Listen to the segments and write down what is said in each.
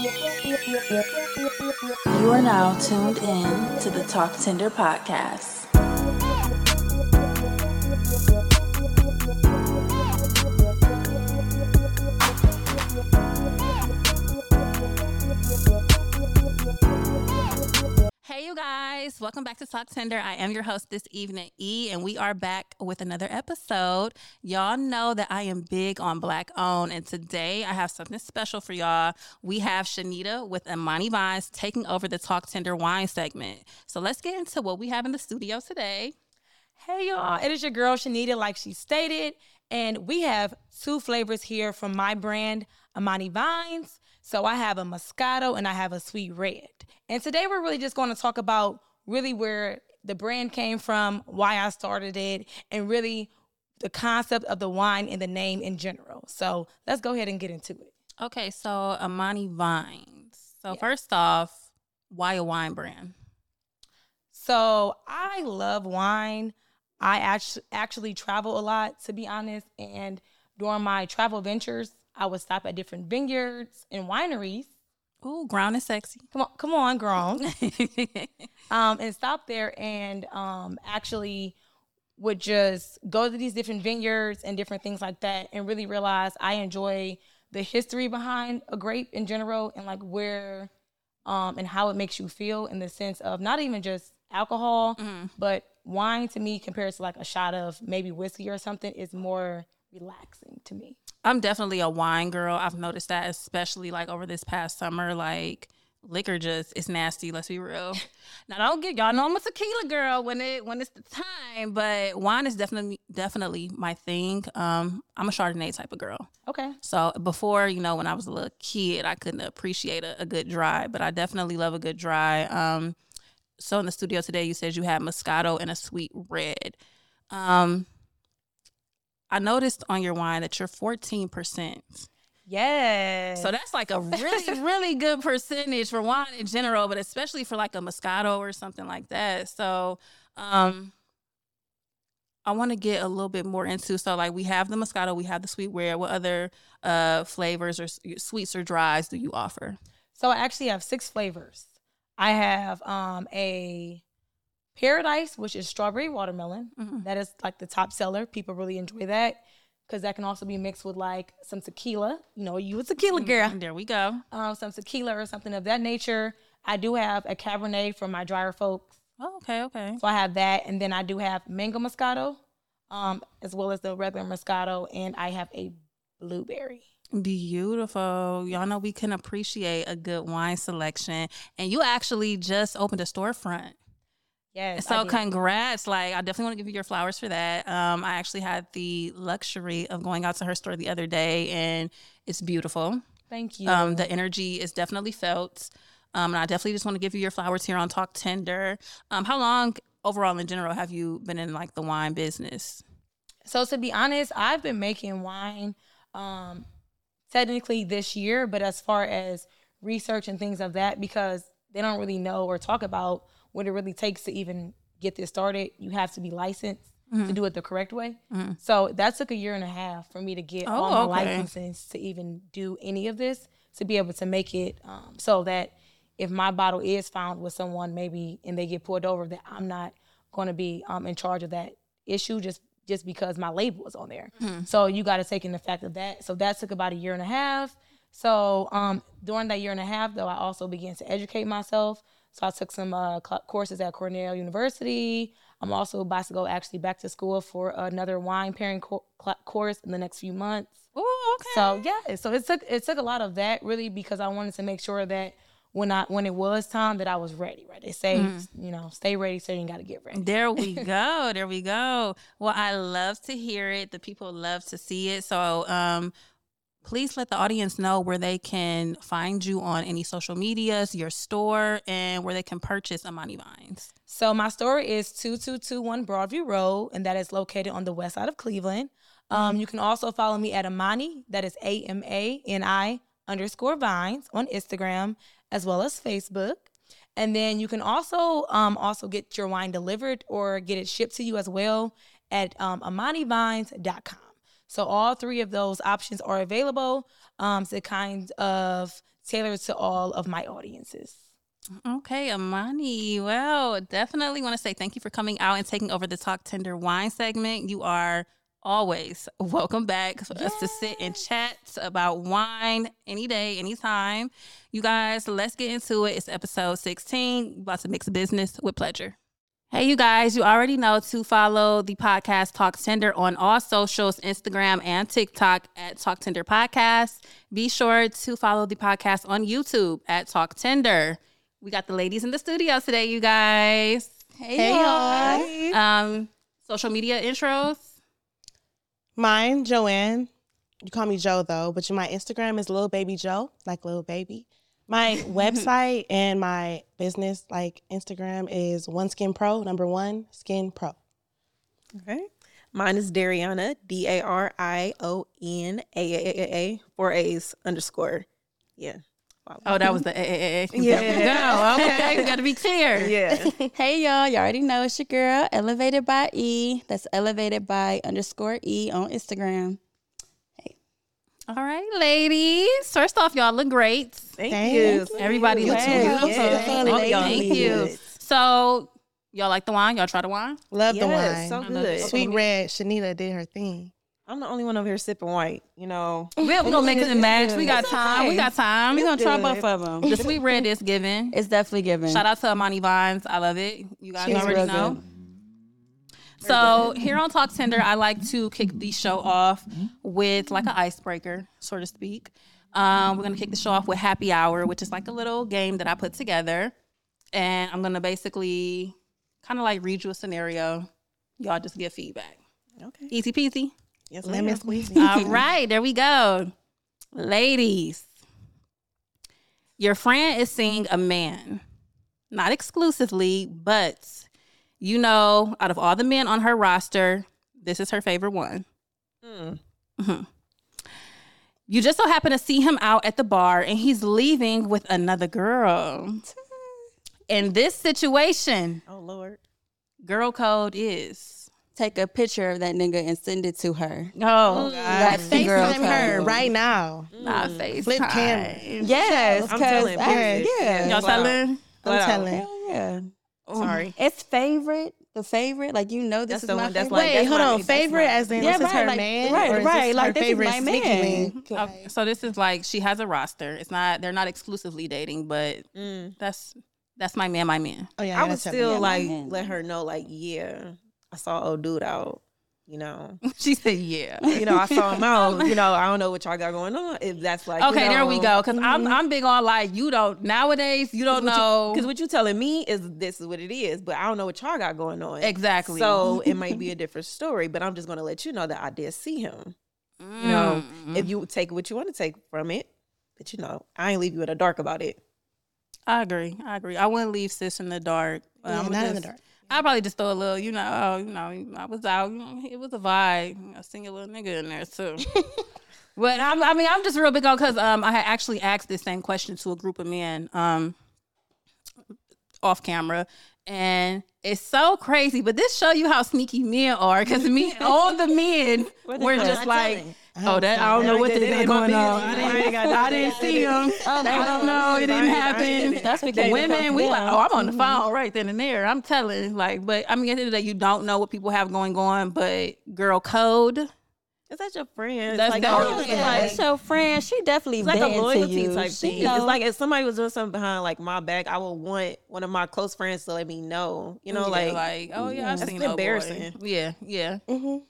You are now tuned in to the Talk Tender podcast. Hey, you guys, welcome back to Talk Tender. I am your host this evening, E, and we are back with another episode. Y'all know that I am big on Black owned, and today I have something special for y'all. We have Shanita with Amani Vines taking over the Talk Tender wine segment. So let's get into what we have in the studio today. Hey y'all, it is your girl Shanita, like she stated, and we have two flavors here from my brand, Amani Vines. So I have a Moscato and I have a Sweet Red. And today we're really just going to talk about really where the brand came from, why I started it, and really the concept of the wine and the name in general. So let's go ahead and get into it. Okay, so Amani Vines. So, first off, why a wine brand? So I love wine. I actually actually travel a lot, to be honest. And during my travel ventures, I would stop at different vineyards and wineries. Ooh, ground is sexy. Come on, come on, grown. um, and stop there and um, actually would just go to these different vineyards and different things like that, and really realize I enjoy the history behind a grape in general, and like where um, and how it makes you feel in the sense of not even just alcohol, but wine to me compared to like a shot of maybe whiskey or something is more relaxing to me. I'm definitely a wine girl. I've noticed that, especially like over this past summer, like liquor just is nasty. Let's be real. now, don't get y'all know I'm a tequila girl when it when it's the time, but wine is definitely definitely my thing. Um, I'm a Chardonnay type of girl. Okay. So before, you know, when I was a little kid, I couldn't appreciate a, a good dry, but I definitely love a good dry. Um, so in the studio today, you said you had Moscato and a sweet red. Um, I noticed on your wine that you're 14%. Yes. So that's like a really, really good percentage for wine in general, but especially for like a Moscato or something like that. So, um, I want to get a little bit more into. So, like, we have the Moscato, we have the sweet red. What other uh flavors or sweets or dries do you offer? So I actually have six flavors. I have um a paradise, which is strawberry watermelon. Mhm. That is like the top seller. People really enjoy that because that can also be mixed with like some tequila. You know, you a tequila girl. There we go. Um, some tequila or something of that nature. I do have a cabernet from my drier folks. Oh, okay, okay. So I have that, and then I do have mango moscato, um, as well as the regular moscato, and I have a blueberry. Beautiful. Y'all know we can appreciate a good wine selection. And you actually just opened a storefront. Yes. So congrats. Like I definitely want to give you your flowers for that. Um, I actually had the luxury of going out to her store the other day and it's beautiful. Thank you. Um, the energy is definitely felt. Um, and I definitely just want to give you your flowers here on Talk Tender. Um, how long overall in general have you been in like the wine business? So to be honest, I've been making wine um technically this year, but as far as research and things of that, because they don't really know or talk about what it really takes to even get this started, you have to be licensed to do it the correct way. So that took a year and a half for me to get all Oh, my okay. licenses to even do any of this, to be able to make it um, so that if my bottle is found with someone maybe and they get pulled over, that I'm not going to be um, in charge of that issue just just because my label is on there. So you got to take in the fact of that. So that took about a year and a half. So um, during that year and a half, though, I also began to educate myself. So I took some uh, courses at Cornell University. I'm also about to go actually back to school for another wine pairing co- course in the next few months. Oh, okay. So yeah, so it took it took a lot of that really because I wanted to make sure that when I when it was time that I was ready. Right? They say you know stay ready so you got to get ready. There we go. There we go. Well, I love to hear it. The people love to see it. So, um, please let the audience know where they can find you on any social medias, your store, and where they can purchase Amani Vines. So my store is 2221 Broadview Road, and that is located on the west side of Cleveland. Um, you can also follow me at Amani, that is A M A N I underscore Vines on Instagram as well as Facebook. And then you can also um, also get your wine delivered or get it shipped to you as well at um, amanivines.com. So all three of those options are available um, to kind of tailored to all of my audiences. Okay, Amani. Well, definitely want to say thank you for coming out and taking over the Talk Tender Wine segment. You are always welcome back for us to sit and chat about wine any day, anytime. You guys, let's get into it. It's episode 16. About to mix business with pleasure. Hey, you guys, you already know to follow the podcast Talk Tender on all socials, Instagram and TikTok at Talk Tender Podcast. Be sure to follow the podcast on YouTube at Talk Tender. We got the ladies in the studio today, you guys. Hey, y'all. Um, social media intros. Mine, Joanne. You call me Joe though, but my Instagram is little baby Joe, like little baby. My website and my business, like Instagram, is One Skin Pro, number one Skin Pro. Okay. Mine is Dariona, D A R I O N A A A A, four A's underscore. Yeah. Oh, that was the AAA. Yeah. No, okay. We Got to be clear. Yeah. Hey y'all, you already know it's your girl, Elevated by E. That's elevated by underscore E on Instagram. Hey. All right, ladies. First off, y'all look great. Thank Thank you. you. Everybody looks Yes. beautiful. Yes. All y'all Thank you. So, y'all like the wine? Y'all try the wine? Love the wine. so good. Sweet red, Shanita did her thing. I'm the only one over here sipping white, you know. We're gonna make it a match. We got time. We got time. We're gonna try both of them. The sweet red is given. It's definitely given. Shout out to Amani Vines. I love it. You guys She's already know. good. So here on Talk Tender, I like to kick the show off with like an icebreaker, so to speak. Um, we're gonna kick the show off with Happy Hour, which is like a little game that I put together, and I'm gonna basically kind of like read you a scenario. Y'all just give feedback. Okay. Easy peasy. Yes, Lemon ma'am. squeezy. All right, there we go. Ladies, your friend is seeing a man, not exclusively, but you know, out of all the men on her roster, this is her favorite one. Mm. Mhm. You just so happen to see him out at the bar and he's leaving with another girl. In this situation, Oh Lord. girl code is. Take a picture of that nigga and send it to her. Oh, That's mm. the girl FaceTime her right now. not mm. face. Flip camera. Yes, I'm 'cause telling, I- period. yeah, Y'all Wow. telling? I'm Wow. telling. Hell yeah. Sorry. It's favorite, the favorite. Like you know, this That's is the my one- that's favorite. like- Wait, hold my- on. Favorite my- as in Yeah, this is right, her like- man? right, or right, like, her this is favorite my sneaky man. Okay, so this is like she has a roster. It's not they're not exclusively dating, but Mm. that's that's my man, my man. Oh yeah, I would still like let her know, like, yeah, I saw old dude out. You know, she said, "Yeah." you know, I saw him out. You know, I don't know what y'all got going on. If that's like, Okay, you there we go. Because I'm I'm big on like you don't nowadays you don't know Because what you telling me is this is what it is, but I don't know what y'all got going on. exactly. So it might be a different story, but I'm just gonna let you know that I did see him. You know, Mm. if you take what you want to take from it, but you know, I ain't leave you in the dark about it. I agree. I agree. I wouldn't leave sis in the dark. Yeah, not in the dark. I'd probably just throw a little, you know, oh, you know, I was out, you know, it was a vibe. I seen a little nigga in there too. but I'm, I mean, I'm just real big on because um, I had actually asked this same question to a group of men um, off camera, and it's so crazy. But this show you how sneaky men are because me, all the men were just like. Oh, that I don't know what they got going on. I didn't, I didn't see him. I don't know. It didn't happen. That's because Women, we like, oh, I'm on the phone right then and there. I'm telling, like, but I mean, at the end of the day, you don't know what people have going on. But girl code, Is that your friend? That's like, that- oh, Yeah. Yeah, it's your friend. She definitely It's like a vetting to loyalty you. type She thing. know. It's like if somebody was doing something behind like my back, I would want one of my close friends to let me know. You know, Yeah, like, like, oh yeah, I've That's seen that boy. embarrassing. Yeah, yeah. Mhm.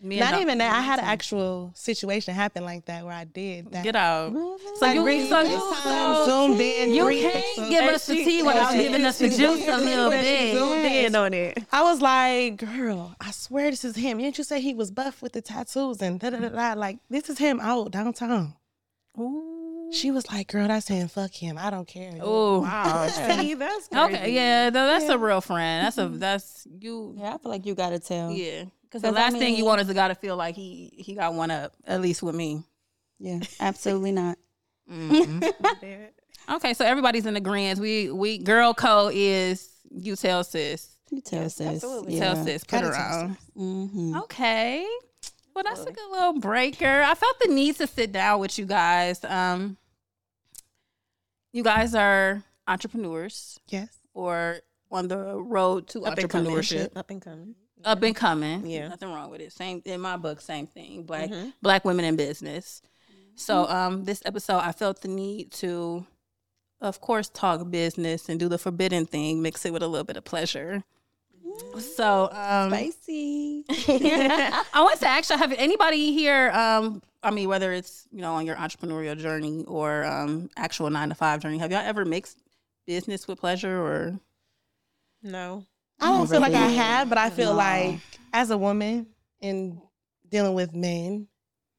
Me Not Doc- even that. I had an actual situation happen like that where I did that. Get out. So Like, you, really so you, so zoomed in. you three can't pixels. give And us the tea without she- giving us the juice a little bit. zoomed in on it. I was like, girl, I swear this is him. Didn't you say he was buff with the tattoos and da da da da? Like, this is him out downtown. Ooh. She was like, girl, that's him. Fuck him. I don't care. Oh, Wow, see, that's crazy. okay, yeah, no, that's a real friend. That's a that's you. yeah, I feel like you gotta tell. Yeah, because the 'Cause I last thing you want is a guy to feel like he he got one up, at least with me. Yeah, absolutely not. Okay, so everybody's in agreement. We we girl code is you tell sis, You tell sis. absolutely. Yeah. tell sis, put Gotta her on. Mm-hmm. Okay. Well, that's a good little breaker. I felt the need to sit down with you guys. Um, you guys are entrepreneurs Yes. or on the road to Up and entrepreneurship. Up and coming. Up and coming. Yeah. Nothing wrong with it. Same in my book, same thing. Black Mhm. black women in business. So um this episode I felt the need to of course talk business and do the forbidden thing, mix it with a little bit of pleasure. So um Spicy. I want to actually have anybody here. Um, I mean, whether it's you know on your entrepreneurial journey or um, actual nine to five journey, have y'all ever mixed business with pleasure or? No. I don't feel like I have, but I feel No. like as a woman in dealing with men,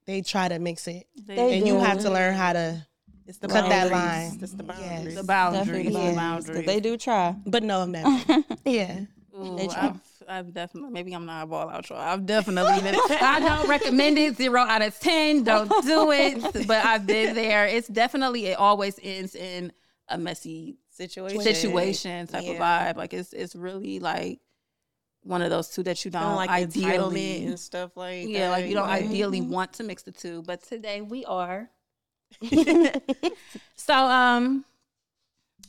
they try to mix it, They and you have to learn how to. It's the Cut that line. It's the Yes. The Definitely boundaries, the the boundaries, 'cause boundaries. They do try. But no, I'm never. yeah. Ooh, They try. I've, I've definitely maybe I'm not a ball out y'all. I've definitely been. I don't recommend it. Zero out of ten. Don't do it. But I've been there. It's definitely it always ends in a messy Situation. situation type of vibe. Like it's it's really like one of those two that you don't, Don't like ideally entitlement and stuff like yeah, like you don't Like, ideally want to mix the two, but today we are. so um,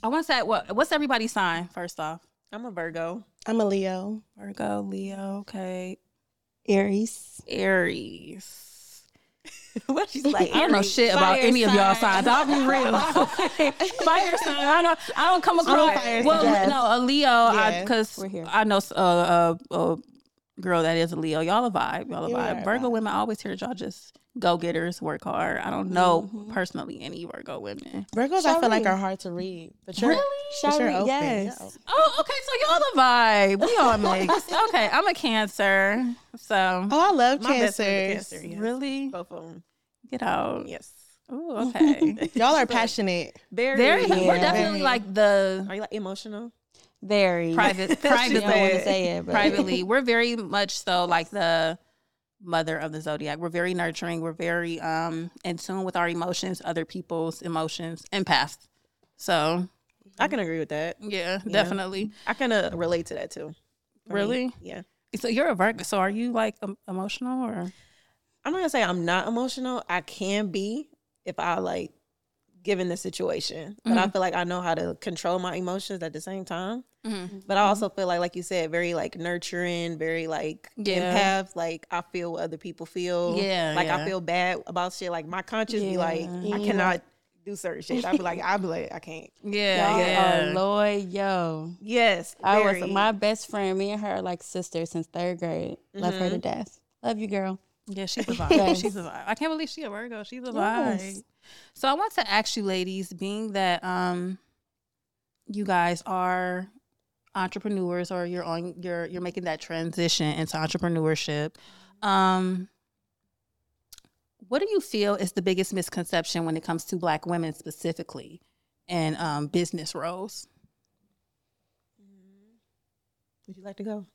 I want to say what what's everybody's sign first off? I'm a Virgo. I'm a Leo. Virgo, Leo, okay, Aries. Aries. what she's like? I don't know shit about any of y'all sign. signs. I'll be real. fire sign. I don't. I don't come across. fire well, sign. no, a Leo. Yeah. Because here. I know uh, uh, a girl that is a Leo. Y'all a vibe. Y'all a vibe. Virgo vibe. women I always hear y'all just go getters, work hard. I don't know Mhm. personally any Virgo women. Virgos, I feel like are hard to read, but you're Really? but you're open. yes. Open. Oh, okay. So y'all the vibe. We all mixed. okay, I'm a Cancer. So Oh, I love My cancers. Cancer, yes. really Both of them. get out. Yes. Oh, okay. Y'all are passionate. Very. Very. We're Yeah. definitely like the Are you like emotional? Very. private, I don't want to say it, but privately. We're very much so like the mother of the zodiac. We're very nurturing. We're very um in tune with our emotions, other people's emotions, empaths. So I can agree with that. yeah, definitely. I kind of relate to that too. for me. Really? Yeah. So you're a Virgo. So are you like um, emotional or? I'm not gonna say I'm not emotional. I can be if I like given the situation, but I mm-hmm. feel like I know how to control my emotions at the same time. Mm-hmm. But I also mm-hmm. feel like, like you said, very like nurturing, very like Yeah. empath. Like I feel what other people feel. Yeah, Like yeah. I feel bad about shit. Like my conscience be like, Yeah. I cannot do certain shit. I be like, I be like, I can't. Yeah, Y'all yeah. are loyal. Yes, I was my best friend. Me and her are like sisters since third grade. Love her to mm-hmm. death. Love you, girl. Yeah, she's a vibe. Yes. She's a vibe. I can't believe she's a Virgo. She's a Yes. So I want to ask you, ladies, being that um, you guys are entrepreneurs or you're on you're you're making that transition into entrepreneurship. Um, what do you feel is the biggest misconception when it comes to Black women specifically and um, business roles? Would you like to go?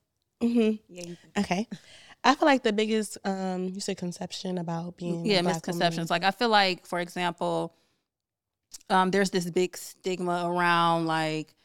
hmm Yeah. You Okay. I feel like the biggest, um, you said conception about being yeah misconceptions woman. like i feel like for example um there's this big stigma around like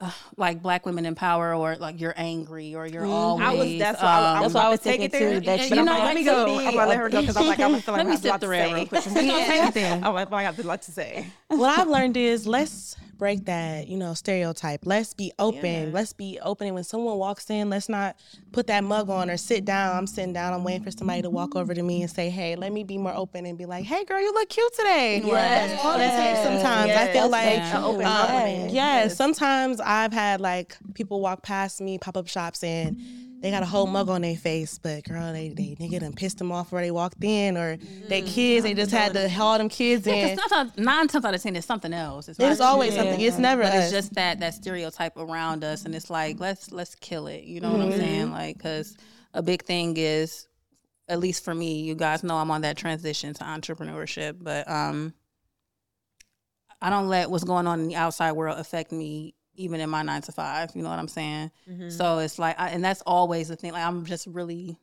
uh, like black women in power or like you're angry or you're Mhm. always I was. That's why I, I um, was That's what I was to take it thinking there. that you know, let me go. I'm be gonna let her go because I'm like, I'm feeling Let like me I have a sit lot the to rail say. real quick. I'm like, I have a lot to say. what I've learned is let's break that, you know, stereotype. Let's be open. Yeah. Let's be open. And when someone walks in, let's not put that mug on or sit down. I'm sitting down. I'm waiting for somebody to walk over to me and say, "Hey, let me be more open and be like, hey, girl, you look cute today." Yes. All that takes sometimes. I feel That's like so An open um, compliment. yeah, sometimes I've had like people walk past me, pop up shops, and they got a whole mug on their face, but girl, they they nigga done pissed them off where they walked in, or they kids, they just had to haul them kids yeah, in. 'cause sometimes nine times out of ten it's something else it's, It's always you. something. It's never but us. it's just that that stereotype around us and it's like let's let's kill it you know what i'm Mm-hmm. saying like because a big thing is at least for me you guys know i'm on that transition to entrepreneurship but um i don't let what's going on in the outside world affect me even in my nine to five you know what i'm saying? Mm-hmm. so it's like I, and that's always the thing like i'm just really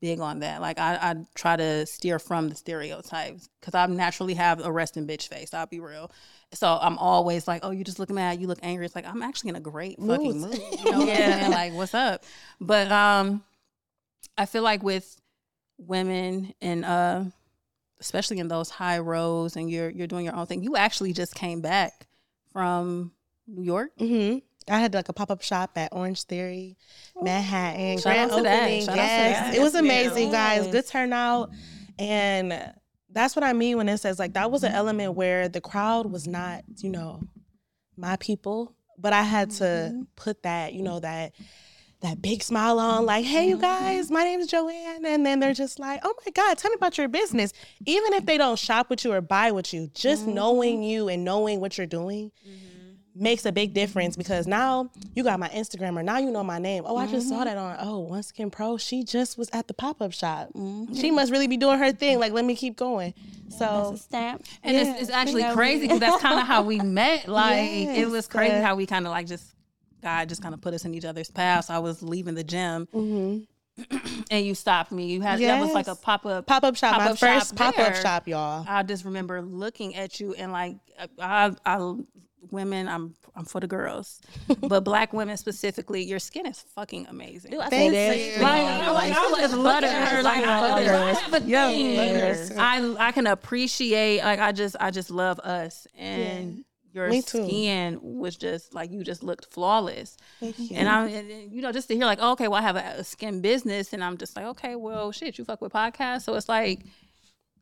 big on that. Like i, I try to steer from the stereotypes because i naturally have a resting bitch face i'll be real. So i'm always like oh you just look mad you look angry. It's like i'm actually in a great fucking Mood. you know what I'm like what's up? But um i feel like with women and uh especially in those high rows and you're you're doing your own thing. You actually just came back from New York. hmm I had like a pop up shop at Orange Theory, Manhattan, Shout grand out to that. opening. Shout out to yes, that. it was amazing, guys. Good turnout, and that's what I mean when it says like that was an element where the crowd was not, you know, my people, but I had to Mm-hmm. put that, you know, that that big smile on, like, hey, you guys, my name is Joanne. And then they're just like, oh my God, tell me about your business. Even if they don't shop with you or buy with you, just knowing you and knowing what you're doing makes a big difference because now you got my Instagram or now you know my name. Oh, I just saw that on, oh, One Skin Pro. She just was at the pop up shop. She must really be doing her thing. Like, let me keep going. That's So, a stamp. And it's, it's actually crazy because that's kind of how we met. Like it was crazy how we kind of like just God just kind of put us in each other's paths. I was leaving the gym mhm. and you stopped me. You had that was like a pop up. pop up shop, my Pop-up shop first pop up shop, y'all. I just remember looking at you and like I, I women, I'm I'm for the girls, but black women specifically, your skin is fucking amazing. Dude, I Thank you. Like, I like, I just love her. Like, I Yes. have a thing. yes. I I can appreciate. Like, I just I just love us, and your skin was just like you just looked flawless. Thank you. And I, and, and, you know, just to hear like, oh, okay, well, I have a, a skin business, and I'm just like, okay, well, shit, you fuck with podcasts, so it's like,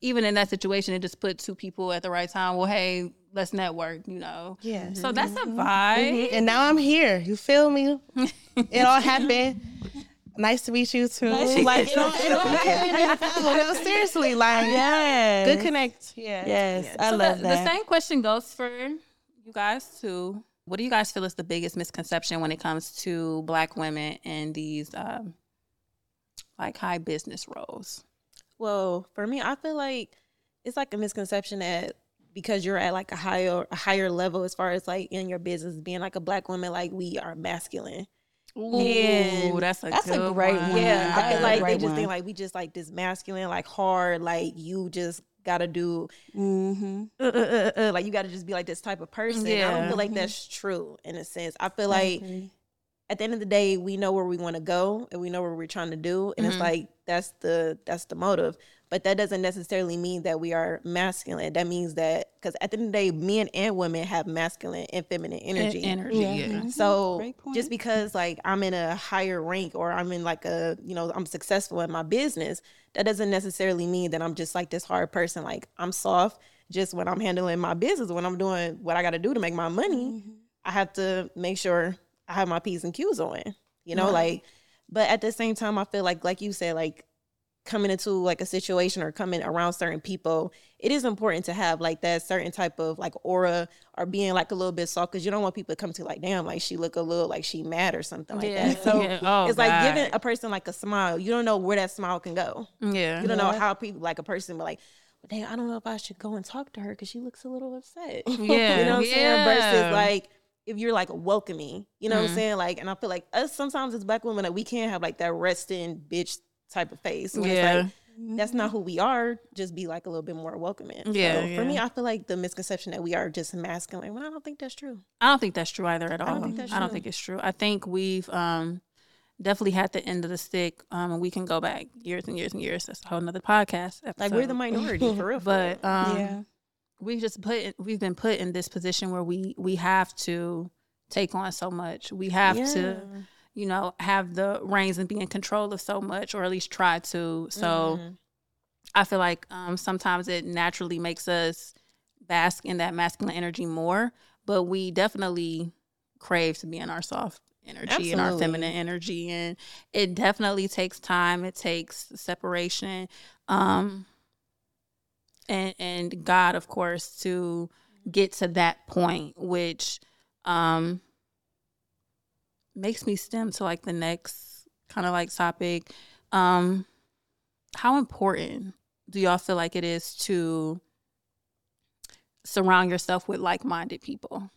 even in that situation, it just put two people at the right time. Well, hey, let's network, you know. yeah. So that's a vibe. And now I'm here. You feel me? it all happened. Nice to meet you too. like it all, it all happened. no, seriously, like Yes. good connect. Yeah. Yes, I So love the, that. The same question goes for you guys too. What do you guys feel is the biggest misconception when it comes to black women in these um, like high business roles? Well, for me, I feel like it's like a misconception that because you're at like a higher a higher level as far as like in your business, being like a black woman, like we are masculine. Ooh, And that's a that's a great one. Yeah, I feel like they just one. think like we just like this masculine, like hard, like you just gotta do mm-hmm. uh, uh, uh, uh, like you gotta just be like this type of person. I don't feel like that's true in a sense. I feel like at the end of the day, we know where we want to go and we know what we're trying to do, and Mhm. it's like that's the that's the motive. But that doesn't necessarily mean that we are masculine. That means that because at the end of the day, men and women have masculine and feminine energy. energy. Yeah. Yeah. Mhm. So just because like I'm in a higher rank or I'm in like a you know I'm successful in my business, that doesn't necessarily mean that I'm just like this hard person. Like I'm soft just when I'm handling my business, when I'm doing what I got to do to make my money. Mm-hmm. I have to make sure I have my p's and q's on. You know, like. But at the same time, I feel like like you said, like coming into like a situation or coming around certain people, it is important to have like that certain type of like aura or being like a little bit soft because you don't want people to come to like, damn, like she look a little like she mad or something like Yeah. that. So Yeah. Oh, it's like giving a person like a smile. You don't know where that smile can go. Yeah. You don't know how people like a person but like, well, dang, I don't know if I should go and talk to her because she looks a little upset. Yeah. you know what I'm Yeah. saying? Versus like if you're like welcoming, you know what Mhm. I'm saying? Like, and I feel like us sometimes as black women, like we can't have like that resting bitch type of face. Yeah. Like, that's not who we are. Just be like a little bit more welcoming. Yeah, So for me. I feel like the misconception that we are just masculine. Well, I don't think that's true. I don't think that's true either at all. I don't think, that's I don't think true. it's true. I think we've um, definitely had the end of the stick, um, and we can go back years and years and years. That's a whole nother podcast. Episode. Like we're the minority for real. but um, yeah. We've just put we've been put in this position where we we have to take on so much. We have to you know have the reins and be in control of so much, or at least try to. So Mhm. I feel like um, sometimes it naturally makes us bask in that masculine energy more, but we definitely crave to be in our soft energy and our feminine energy, and it definitely takes time. It takes separation, um, and and God, of course, to get to that point, which um, makes me stem to like the next kind of like topic. Um, how important do y'all feel like it is to surround yourself with like-minded people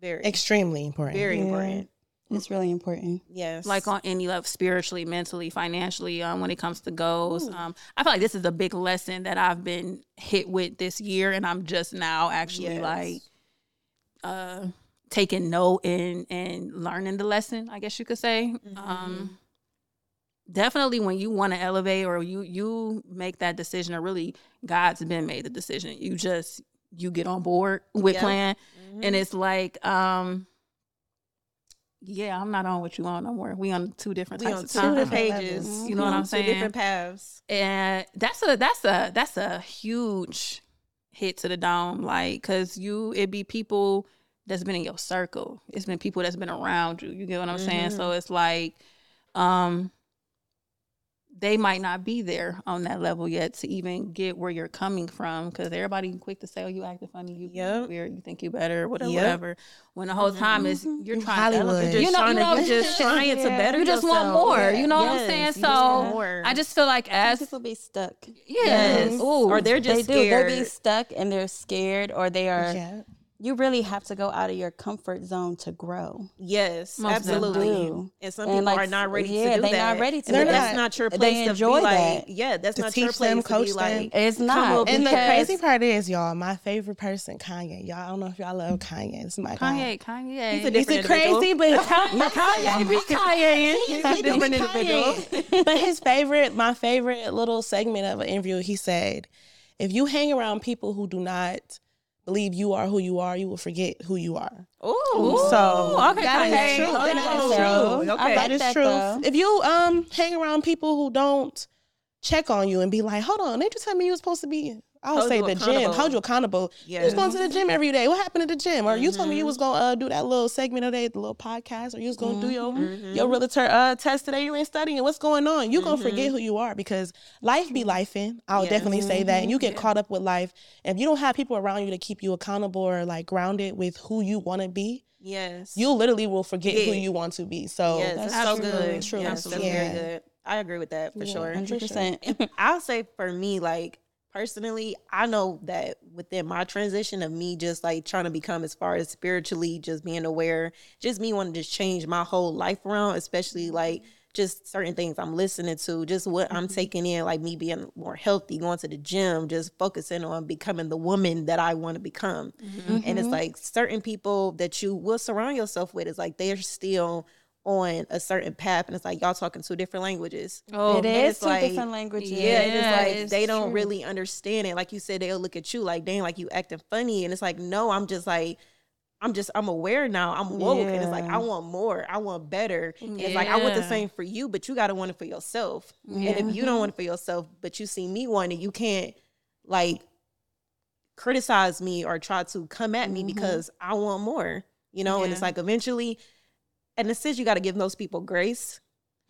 very, Extremely important. very Yeah. important. It's really important. Yes. like on any level spiritually mentally financially um, when it comes to goals um, i feel like this is a big lesson that i've been hit with this year and i'm just now actually Yes. like uh taking note and and learning the lesson i guess you could say Mhm. um definitely when you want to elevate or you you make that decision or really God's been made the decision. You just you get on board with Yep. plan Mm-hmm. and it's like um yeah, I'm not on what you on no more. We on two different We types on of two time. different Different pages. levels. You know what I'm on two saying? different paths. and that's a that's a that's a huge hit to the dome like because you it be people that's been in your circle it's been people that's been around you you get what i'm saying so it's like um they might not be there on that level yet to even get where you're coming from because everybody quick to say oh you acting funny you Yep. weird you think you better whatever Yep. whatever when the whole time is mm-hmm. you're trying to Hollywood. elevate You're you know, trying you know, to, you're just trying to better you just want yourself. more you know what i'm saying so want i just feel like as people be stuck. yes, Yes. Ooh. or they're just they do. scared. They be stuck and they're scared, or they are. Yeah. You really have to go out of your comfort zone to grow. Yes, Most absolutely. And some And, people like, are not ready yeah, to do that. they that. not ready to And do that's that. not your They place enjoy to be like, yeah, that's To not your teach place them, to coach be them. like, It's not. on, And the crazy part is, y'all, my favorite person, Kanye. Y'all, I don't know if y'all love Kanye. This is my guy. Kanye, Kanye. He's a He's different a crazy, but Kanye be Kanye. He's a different individual. but his favorite, my favorite little segment of an interview, he said, "If you hang around people who do not believe you are who you are, you will forget who you are." Ooh, So okay, that is Kanye. true. Oh, that's true. true. I That like is that, true. though. If you um hang around people who don't check on you and be like, "Hold on, they just tell me you were supposed to be." I would say the gym. Hold you accountable. You was going to the gym every day. What happened at the gym? Or you told me you was going to uh, do that little segment today, the little podcast, or you was going to do your Mhm. your realtor uh, test today. You ain't studying. What's going on? You gonna Mhm. forget who you are because life be lifing. I'll Yeah. definitely say that. And you get Yeah. caught up with life. If you don't have people around you to keep you accountable or like grounded with who you want to be, Yes. you literally will forget who you want to be. So yes, That's that's so true. good. True. Yes, that's Absolutely. very good. I agree with that for Yeah. sure. Hundred percent. I'll say for me, like personally, I know that within my transition of me just like trying to become as far as spiritually, just being aware, just me wanting to just change my whole life around, especially mm-hmm. like just certain things I'm listening to, just what I'm mm-hmm. taking in, like me being more healthy, going to the gym, just focusing on becoming the woman that I want to become. Mm-hmm. And it's like certain people that you will surround yourself with is like they're still on a certain path and it's like y'all talking two different languages. Oh, it and is it's two like- different languages. Yeah, Yeah, it's like it's they don't true. really understand it. Like you said, they'll look at you like, dang, like you acting funny. And it's like, no, I'm just like, I'm just, I'm aware now. I'm woke. And it's like, I want more. I want better. And it's like, I want the same for you, but you got to want it for yourself. Yeah. And if you don't want it for yourself, but you see me wanting you can't like criticize me or try to come at me Mhm. because I want more, you know? And it's like, eventually, and it says you got to give those people grace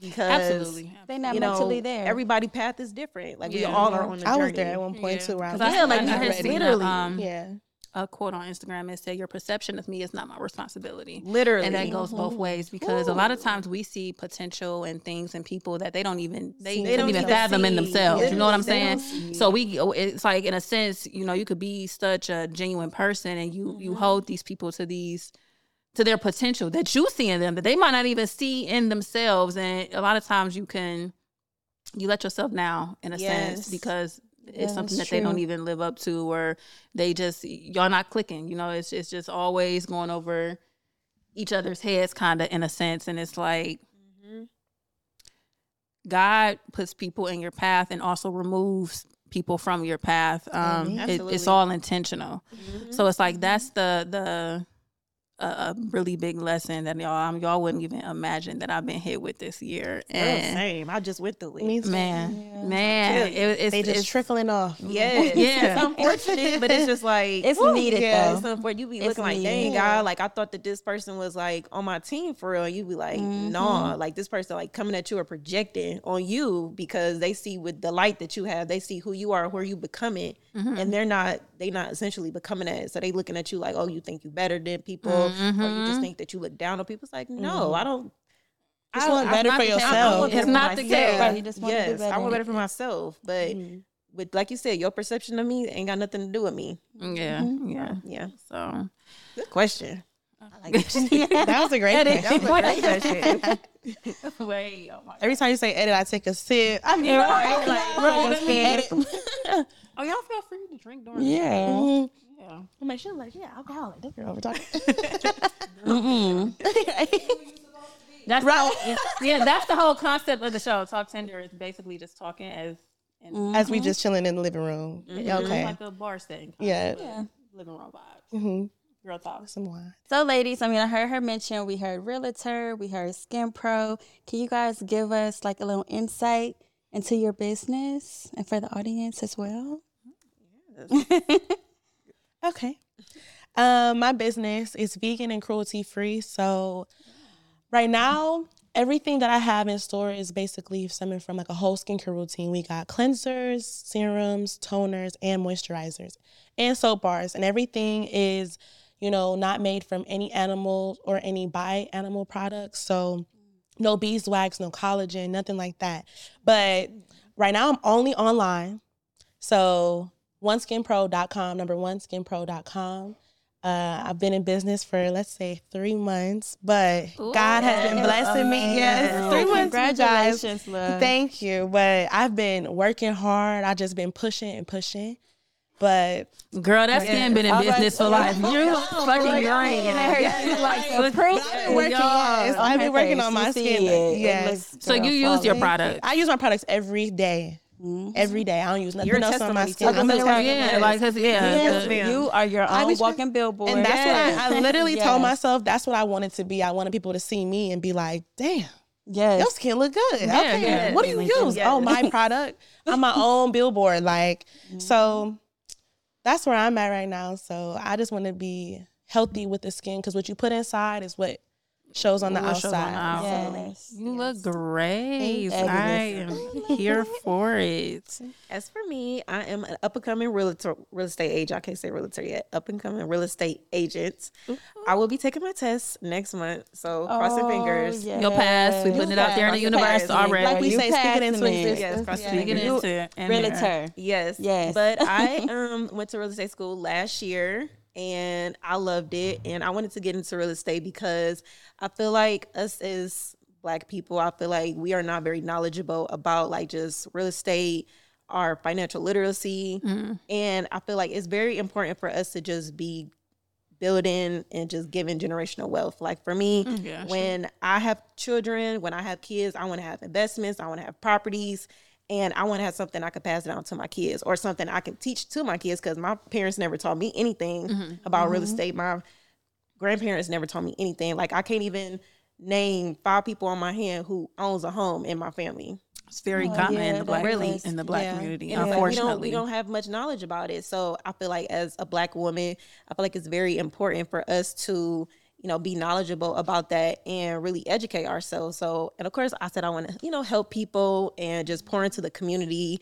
because absolutely. They not you know, mentally there. Everybody path is different. Like we all are on a I was journey. there at one point Yeah. too. Where I 'Cause was I- Yeah, like, I you had ready. seen a, Literally. um, yeah. a quote on Instagram that said, "Your perception of me is not my responsibility." Literally. And that goes both ways because a lot of times we see potential and things and people that they don't even they, they don't even don't fathom in see. themselves. You know what I'm saying? So we it's like in a sense, you know, you could be such a genuine person and you you Mhm. hold these people to these to their potential that you see in them that they might not even see in themselves. And a lot of times you can you let yourself down in a sense Yes. because Yeah, it's something that that's they don't even live up to or they just y'all not clicking you know it's it's just always going over each other's heads kind of in a sense. And it's like Mhm. god puts people in your path and also removes people from your path. Um it- it's all intentional. Mhm. so it's like that's the the a, a really big lesson that y'all um, y'all wouldn't even imagine that I've been hit with this year Girl, and same. I just went through it. Me too. man Yeah. man Yeah. it, it's they just it's, trickling off. Yes. Yeah. It's unfortunate, but it's just like It's woo, needed, yeah, though. It's unfortunate. You be It's looking like, dang, Yeah. God, like I thought that this person was like on my team for real. And you be like, Mhm. nah, like this person like coming at you or projecting on you because they see with the light that you have, they see who you are, where you becoming, Mhm. and they're not they not essentially becoming that. So they looking at you like, oh, you think you better than people, or you just think that you look down on people. It's like, no, I don't. Just I- want I- better not for the case. yourself. It's not the myself. case. Right, you just wanna do yes, I want better for myself, but Mhm. with like you said, your perception of me ain't got nothing to do with me. yeah Mhm. yeah Yeah. so Good question. That was a great Edit. question. That was a great question. wait oh my Every time you say edit, I take a sip. I mean, right, like, right. edit. oh y'all feel free to drink during Yeah. Yeah I'm like, she was like, yeah, alcoholic. This girl over talking. Mm-mm. That's Right. yeah, that's the whole concept of the show. Talk Tender is basically just talking as and mm-hmm. As we just chilling in the living room. Mm-hmm. Okay. like a bar setting. kind Yeah. Yeah. living room vibes. hmm Girl talk. Some wine. So, ladies, I mean, I heard her mention. We heard realtor. We heard Skin Pro. Can you guys give us like a little insight into your business and for the audience as well? Mm-hmm. Okay. Um, my business is vegan and cruelty free. So right now, everything that I have in store is basically something from like a whole skincare routine. We got cleansers, serums, toners, and moisturizers, and soap bars, and everything is, you know, not made from any animal or any by animal products. So no beeswax, no collagen, nothing like that. But right now, I'm only online. So oneskinpro.com, number one skinpro.com. Uh, I've been in business for let's say three months, but God has been blessing me. Yes, three months. Congratulations, love. Thank you. But I've been working hard. I just been pushing and pushing. But Girl, that skin been in I was business for like- life. You're fucking great. like a proof. I've been working, yes, I've been working on my skin. Yes. So you use your product. I use my products every day. Every day. I don't use nothing You're else on my skin. I'm a Okay. Yeah, like 'cause- yeah. Yes, the- you are your own was- walking billboard. And that's Yes. what I, I literally Yes. told myself that's what I wanted to be. I wanted people to see me and be like, damn, Yes. your skin look good. Yeah, okay. yeah. What do you use? Yes. Oh, my product. I'm my own billboard. Like, Mm-hmm. so that's where I'm at right now. So I just want to be healthy with the skin because what you put inside is what shows on the What shows on the outside. outside. Yes. You look great. I am here for it. As for me, I am an up and coming realtor, real estate agent. I can't say realtor yet. Up and coming real estate agent. I will be taking my test next month. So crossing Oh, fingers. yes. You'll pass. We putting it out there in the universe passed, already. Like we You say, speak it into existence. Yes, crossing Speaking fingers. into it. in there. Realtor. Yes. Yes. But I um went to real estate school last year and I loved it. And I wanted to get into real estate because I feel like us as black people, I feel like we are not very knowledgeable about like just real estate, our financial literacy. Mm-hmm. And I feel like it's very important for us to just be building and just giving generational wealth. Like for me, mm, Yeah, sure. when I have children, when I have kids, I want to have investments, I want to have properties, and I want to have something I could pass down to my kids or something I can teach to my kids because my parents never taught me anything mm-hmm. about real mm-hmm. estate. My grandparents never taught me anything. Like I can't even name five people on my hand who owns a home in my family. It's very Oh, common yeah, in the black really was- in the black yeah. community. And it's like we don't unfortunately, we don't have much knowledge about it. So I feel like as a black woman, I feel like it's very important for us to, you know, be knowledgeable about that and really educate ourselves. So and of course I said I want to, you know, help people and just pour into the community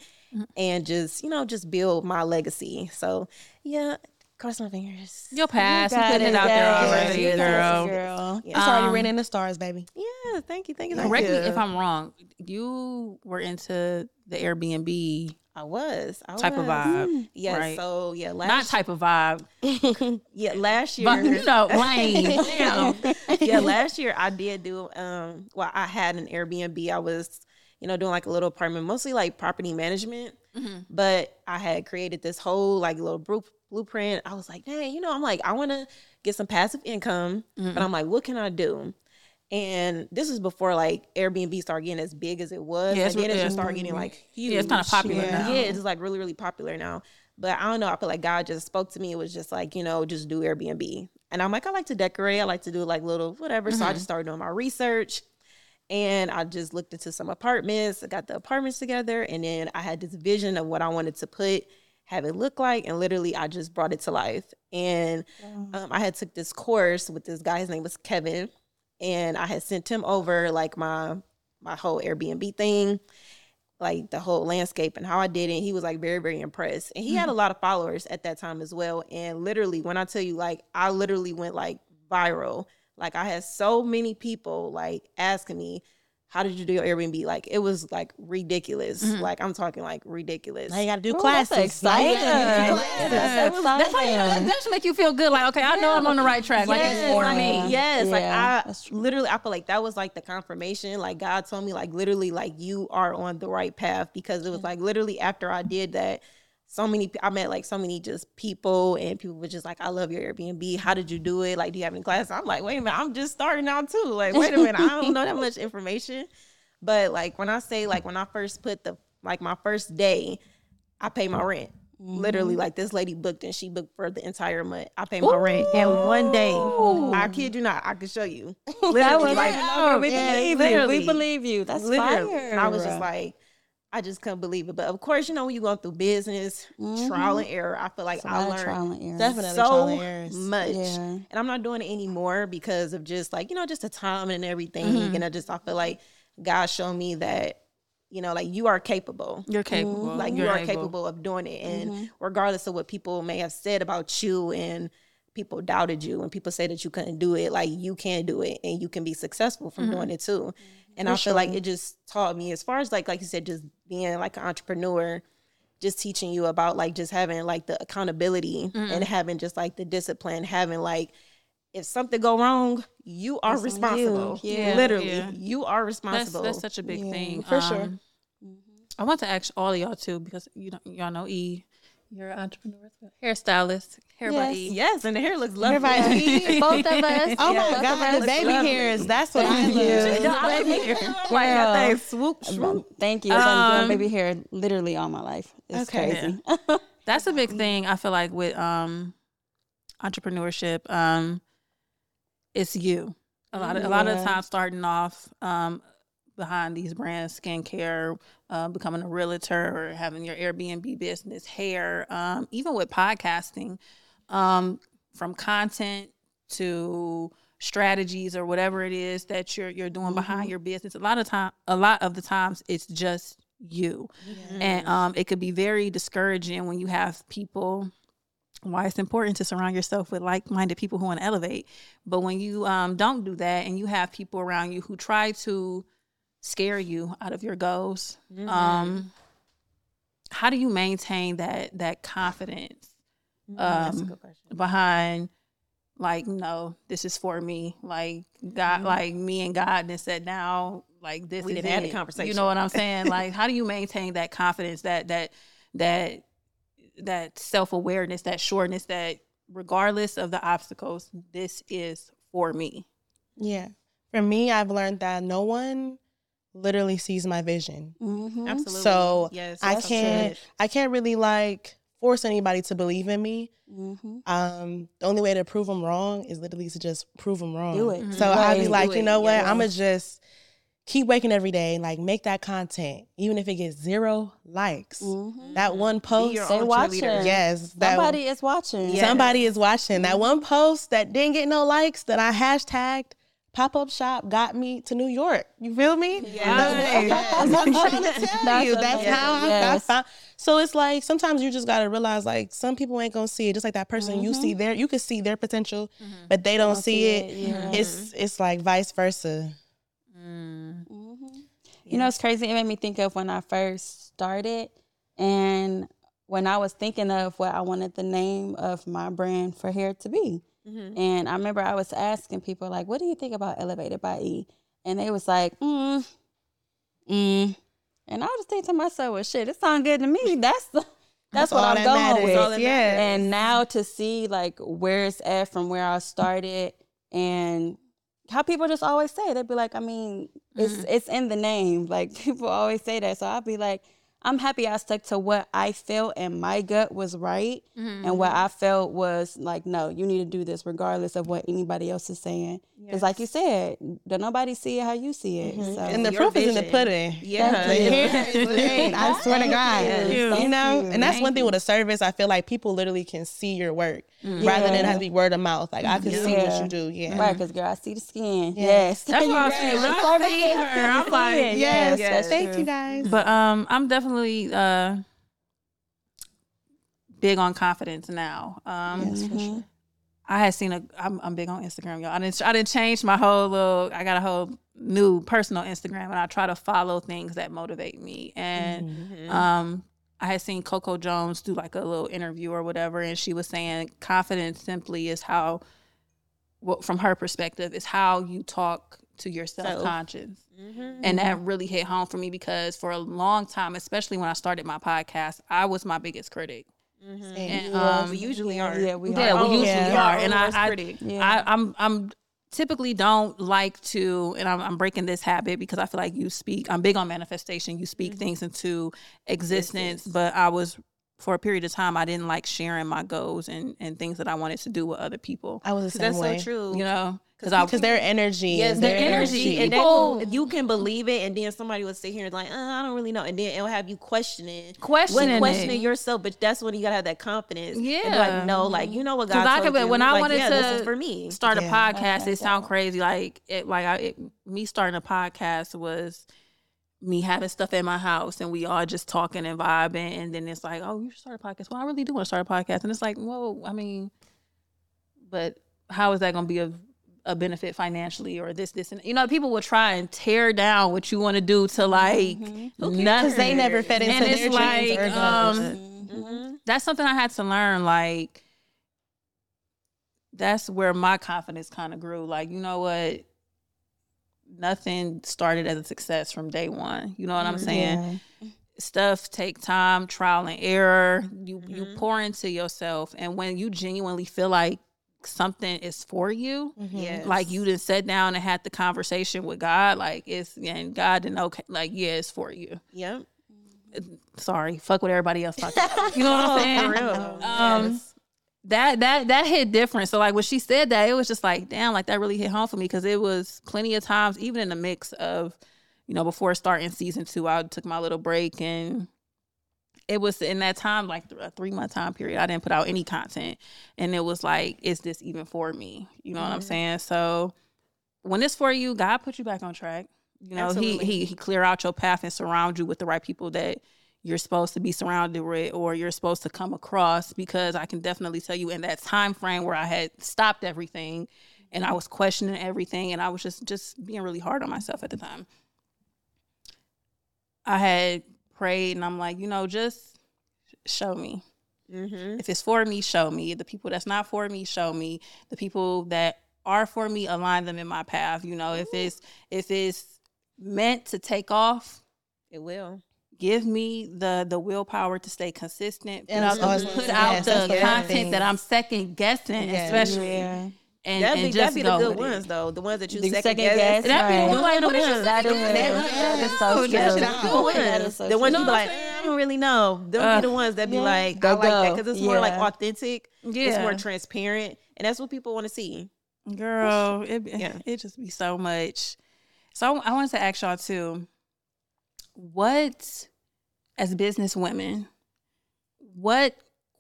and just, you know, just build my legacy. So yeah, cross my fingers. You'll pass. You Got putting it out there already, yes, girl. girl. Yeah. It's already Um, written in the stars, baby. Yeah, thank you, thank you. Correct me if I'm wrong. You were into the Airbnb I was I type of vibe, Yeah. right? So yeah, last not type of vibe, yeah last year. but you know, lane. Damn. yeah, last year I did do um well I had an Airbnb. I was, you know, doing like a little apartment, mostly like property management. But I had created this whole like little blueprint. I was like, dang, you know, I'm like, I want to get some passive income, but I'm like, what can I do? And this is before like Airbnb started getting as big as it was. Yeah, and then it yeah. just started getting like huge. Yeah, it's kind of popular Yeah. now. Yeah, it's just like really, really popular now. But I don't know. I feel like God just spoke to me. It was just like, you know, just do Airbnb. And I'm like, I like to decorate. I like to do like little whatever. So I just started doing my research. And I just looked into some apartments. I got the apartments together. And then I had this vision of what I wanted to put, have it look like. And literally, I just brought it to life. And um, I had took this course with this guy. His name was Kevin. And I had sent him over like my my whole Airbnb thing like the whole landscape and how I did it. He was like very, very impressed. And he had a mm-hmm. lot of followers at that time as well. And literally, when I tell you, like, I literally went like viral. Like, I had so many people like asking me, how did you do your Airbnb? Like, it was like ridiculous. Mm-hmm. Like, I'm talking like ridiculous. Now you got to do Ooh, that's classes. exciting. Yeah. That's That's how you, that just make you feel good. Like, okay, I know I'm on the right track. Like, it's for me. Yes, Yeah, like I literally, I feel like that was like the confirmation. Like God told me, like literally, like you are on the right path because it was like literally after I did that, so many I met like so many just people and people were just like, I love your Airbnb. How did you do it? Like, do you have any classes? I'm like, wait a minute, I'm just starting out too. Like, wait a minute, I don't know that much information. But like when I say like when I first put the like my first day, I pay my rent. Literally, mm-hmm. like this lady booked and she booked for the entire month. I pay my rent. And one day, I kid you not, I can show you. That Literally, was like, like, we yeah, believe you. literally. We believe you. That's literally. fire. And I was just like, I just couldn't believe it. But of course, you know, when you go through business, trial and mm-hmm. error, I feel like a I learned trial and error. Definitely so much. Yeah. And I'm not doing it anymore because of just like, you know, just the time and everything. And mm-hmm. I just I feel like God showed me that, you know, like you are capable. You're mm-hmm. capable. Mm-hmm. Like you You're are able. capable of doing it. And regardless of what people may have said about you and people doubted you and people say that you couldn't do it, like you can do it and you can be successful from doing it too. And I feel like it just taught me as far as like like you said, just being like an entrepreneur, just teaching you about like just having like the accountability and having just like the discipline, having like if something go wrong, you are It's on you. responsible. Yeah. Literally, Yeah. you are responsible. that's such a big Yeah, thing. for sure. Um, I want to ask all of y'all too because you know y'all know E. You're an entrepreneur, as well. hairstylist, hair by Yes. E. yes, and the hair looks lovely. Everybody- Both of us. Oh Yeah. my god, the baby lovely. hairs. That's what I Thank love. you. No, I baby hair. I'm like, Girl. that thing swoop, swoop. Thank you. I've been Um, doing baby hair literally all my life. It's Okay. crazy. That's a big thing. I feel like with um entrepreneurship, um, it's you. A lot of a lot of the Yeah. time starting off um behind these brands, skincare, uh, becoming a realtor or having your Airbnb business, hair, um, even with podcasting, um, from content to strategies or whatever it is that you're you're doing behind your business. A lot of time a lot of the times it's just you. And um, it could be very discouraging when you have people. Why it's important to surround yourself with like-minded people who want to elevate. But when you um, don't do that, and you have people around you who try to scare you out of your goals, um, how do you maintain that that confidence That's um, behind? Like, no, this is for me. Like God, like me and God, and said now, like this. We is didn't have the conversation. You know what I'm saying? like, how do you maintain that confidence, that that that that self awareness, that sureness, that regardless of the obstacles, this is for me. Yeah. For me, I've learned that no one literally sees my vision. Mhm. Absolutely. So yes, I can't good. I can't really like force anybody to believe in me. Mhm. Um, the only way to prove them wrong is literally to just prove them wrong. Do it. So I'd be like, Do you it. know what? Yes. I'm gonna just keep waking every day, and like make that content, even if it gets zero likes. Mhm. That one post, your They own watching. yes, that Somebody is watching. Yeah. somebody is watching. That one post that didn't get no likes that I hashtagged pop up shop got me to New York. You feel me? Yes. I'm trying to tell That's you. That's amazing. how I, I Yes. found. So it's like sometimes you just gotta realize like some people ain't gonna see it. Just like that person you see mm-hmm. their you can see their potential, mm-hmm. but they don't, Don't see, see it. it, yeah. It's it's like vice versa. Mm-hmm. You know, it's crazy. It made me think of when I first started and when I was thinking of what I wanted the name of my brand for hair to be. And I remember I was asking people, like, what do you think about Elevated by E? And they was like, mm, mm. And I was just thinking to myself, well, shit, it sounds good to me. That's the, that's, what all I'm that going matters. with. Matters. And now to see like where it's at from where I started and how people just always say they'd be like, I mean, it's it's in the name. Like people always say that. So I'd be like, I'm happy I stuck to what I felt and my gut was right and what mm-hmm. I felt was like, no, you need to do this regardless of what anybody else is saying. Because like you said, don't nobody see it how you see it. Mm-hmm. So And the Your proof is in the pudding. Yeah. Thank you. Hey, I swear to God. Thank you. You know, and that's you. one thing with a service. I feel like people literally can see your work mm-hmm. rather than Yeah. have to be word of mouth. Like I can see what you do. Yeah. Right, because girl, I see the skin. Yes. That's what I was saying. When I Service see her, I'm like, Yes, Yes. that's Thank true. you guys. But um, I'm definitely uh big on confidence now. Um, Yes, for sure. I had seen a. I'm, I'm big on Instagram, y'all. I didn't. I didn't change my whole little. I got a whole new personal Instagram, and I try to follow things that motivate me. And Mm-hmm. um, I had seen Coco Jones do like a little interview or whatever, and she was saying confidence simply is how, well, from her perspective, is how you talk to your self conscious. Mm-hmm. And that mm-hmm. really hit home for me because for a long time, especially when I started my podcast, I was my biggest critic. Mm-hmm. And um, we usually are. Yeah, we yeah, are. we oh, usually yeah. are. And I, Worst I. Yeah. I, I'm, I'm typically don't like to, and I'm, I'm breaking this habit because I feel like you speak. I'm big on manifestation. You speak things into existence, but I was for a period of time I didn't like sharing my goals and and things that I wanted to do with other people. I was the same That's way. so true. You know, because I Because their energy. Yes, is their their energy, and People- then you can believe it, and then somebody will sit here and like, uh, I don't really know, and then it'll have you questioning, questioning, when it. questioning yourself. But that's when you gotta have that confidence. and be Yeah. like no, like you know what God Because I told could, you. when I Like, wanted yeah, to this is for me. start a Yeah. podcast, it sound crazy. Like it, like I, it, me starting a podcast was me having stuff in my house and we all just talking and vibing, and then it's like, oh, you should start a podcast. Well, I really do want to start a podcast, and it's like, whoa, I mean, but how is that going to be a a benefit financially or this, this, and you know, people will try and tear down what you want to do to like nothing. Because they never fed into And their it's dreams like, or um, goals. Mhm. that's something I had to learn. Like, that's where my confidence kind of grew. Like, you know what? Nothing started as a success from day one. You know what I'm saying? Stuff take time, trial and error. You you pour into yourself, and when you genuinely feel like something is for you, Yes. like you just sat down and had the conversation with God, like it's and God didn't okay, like yeah, it's for you. Yep. Sorry, fuck what everybody else talking. You know what I'm saying? For real. Um, Yes. that that that hit different. So like when she said that, it was just like, damn, like that really hit home for me because it was plenty of times, even in the mix of, you know, before starting season two, I took my little break and it was in that time, like a three month time period, I didn't put out any content, and it was like, is this even for me? You know what I'm mm-hmm. saying? So when it's for you, God put you back on track. You know, he he he clear out your path and surround you with the right people that you're supposed to be surrounded with or you're supposed to come across because I can definitely tell you in that time frame where I had stopped everything and I was questioning everything and I was just just being really hard on myself at the time. I had prayed and I'm like, you know, just show me. Mhm. If it's for me, show me. The people that's not for me, show me. The people that are for me, align them in my path. You know, if it's if it's meant to take off, It will. give me the the willpower to stay consistent And I was put gonna out say, the the content thing. that I'm second guessing, Yeah. especially Yeah. And, That'd and be, just that'd be the go good with it. ones though. The ones that you The second, second guess. guess, That'd be right. the like, what is you That is, saying? that is so true. that's the not good good. ones. So the ones you be like, I don't really know. They'll Uh, be the ones that be yeah. like, I Go, like that because it's more like Yeah. authentic. It's more transparent, and that's what people want to see. Girl, it Yeah. it just be so much. So I, I wanted to ask y'all too, what as business women, what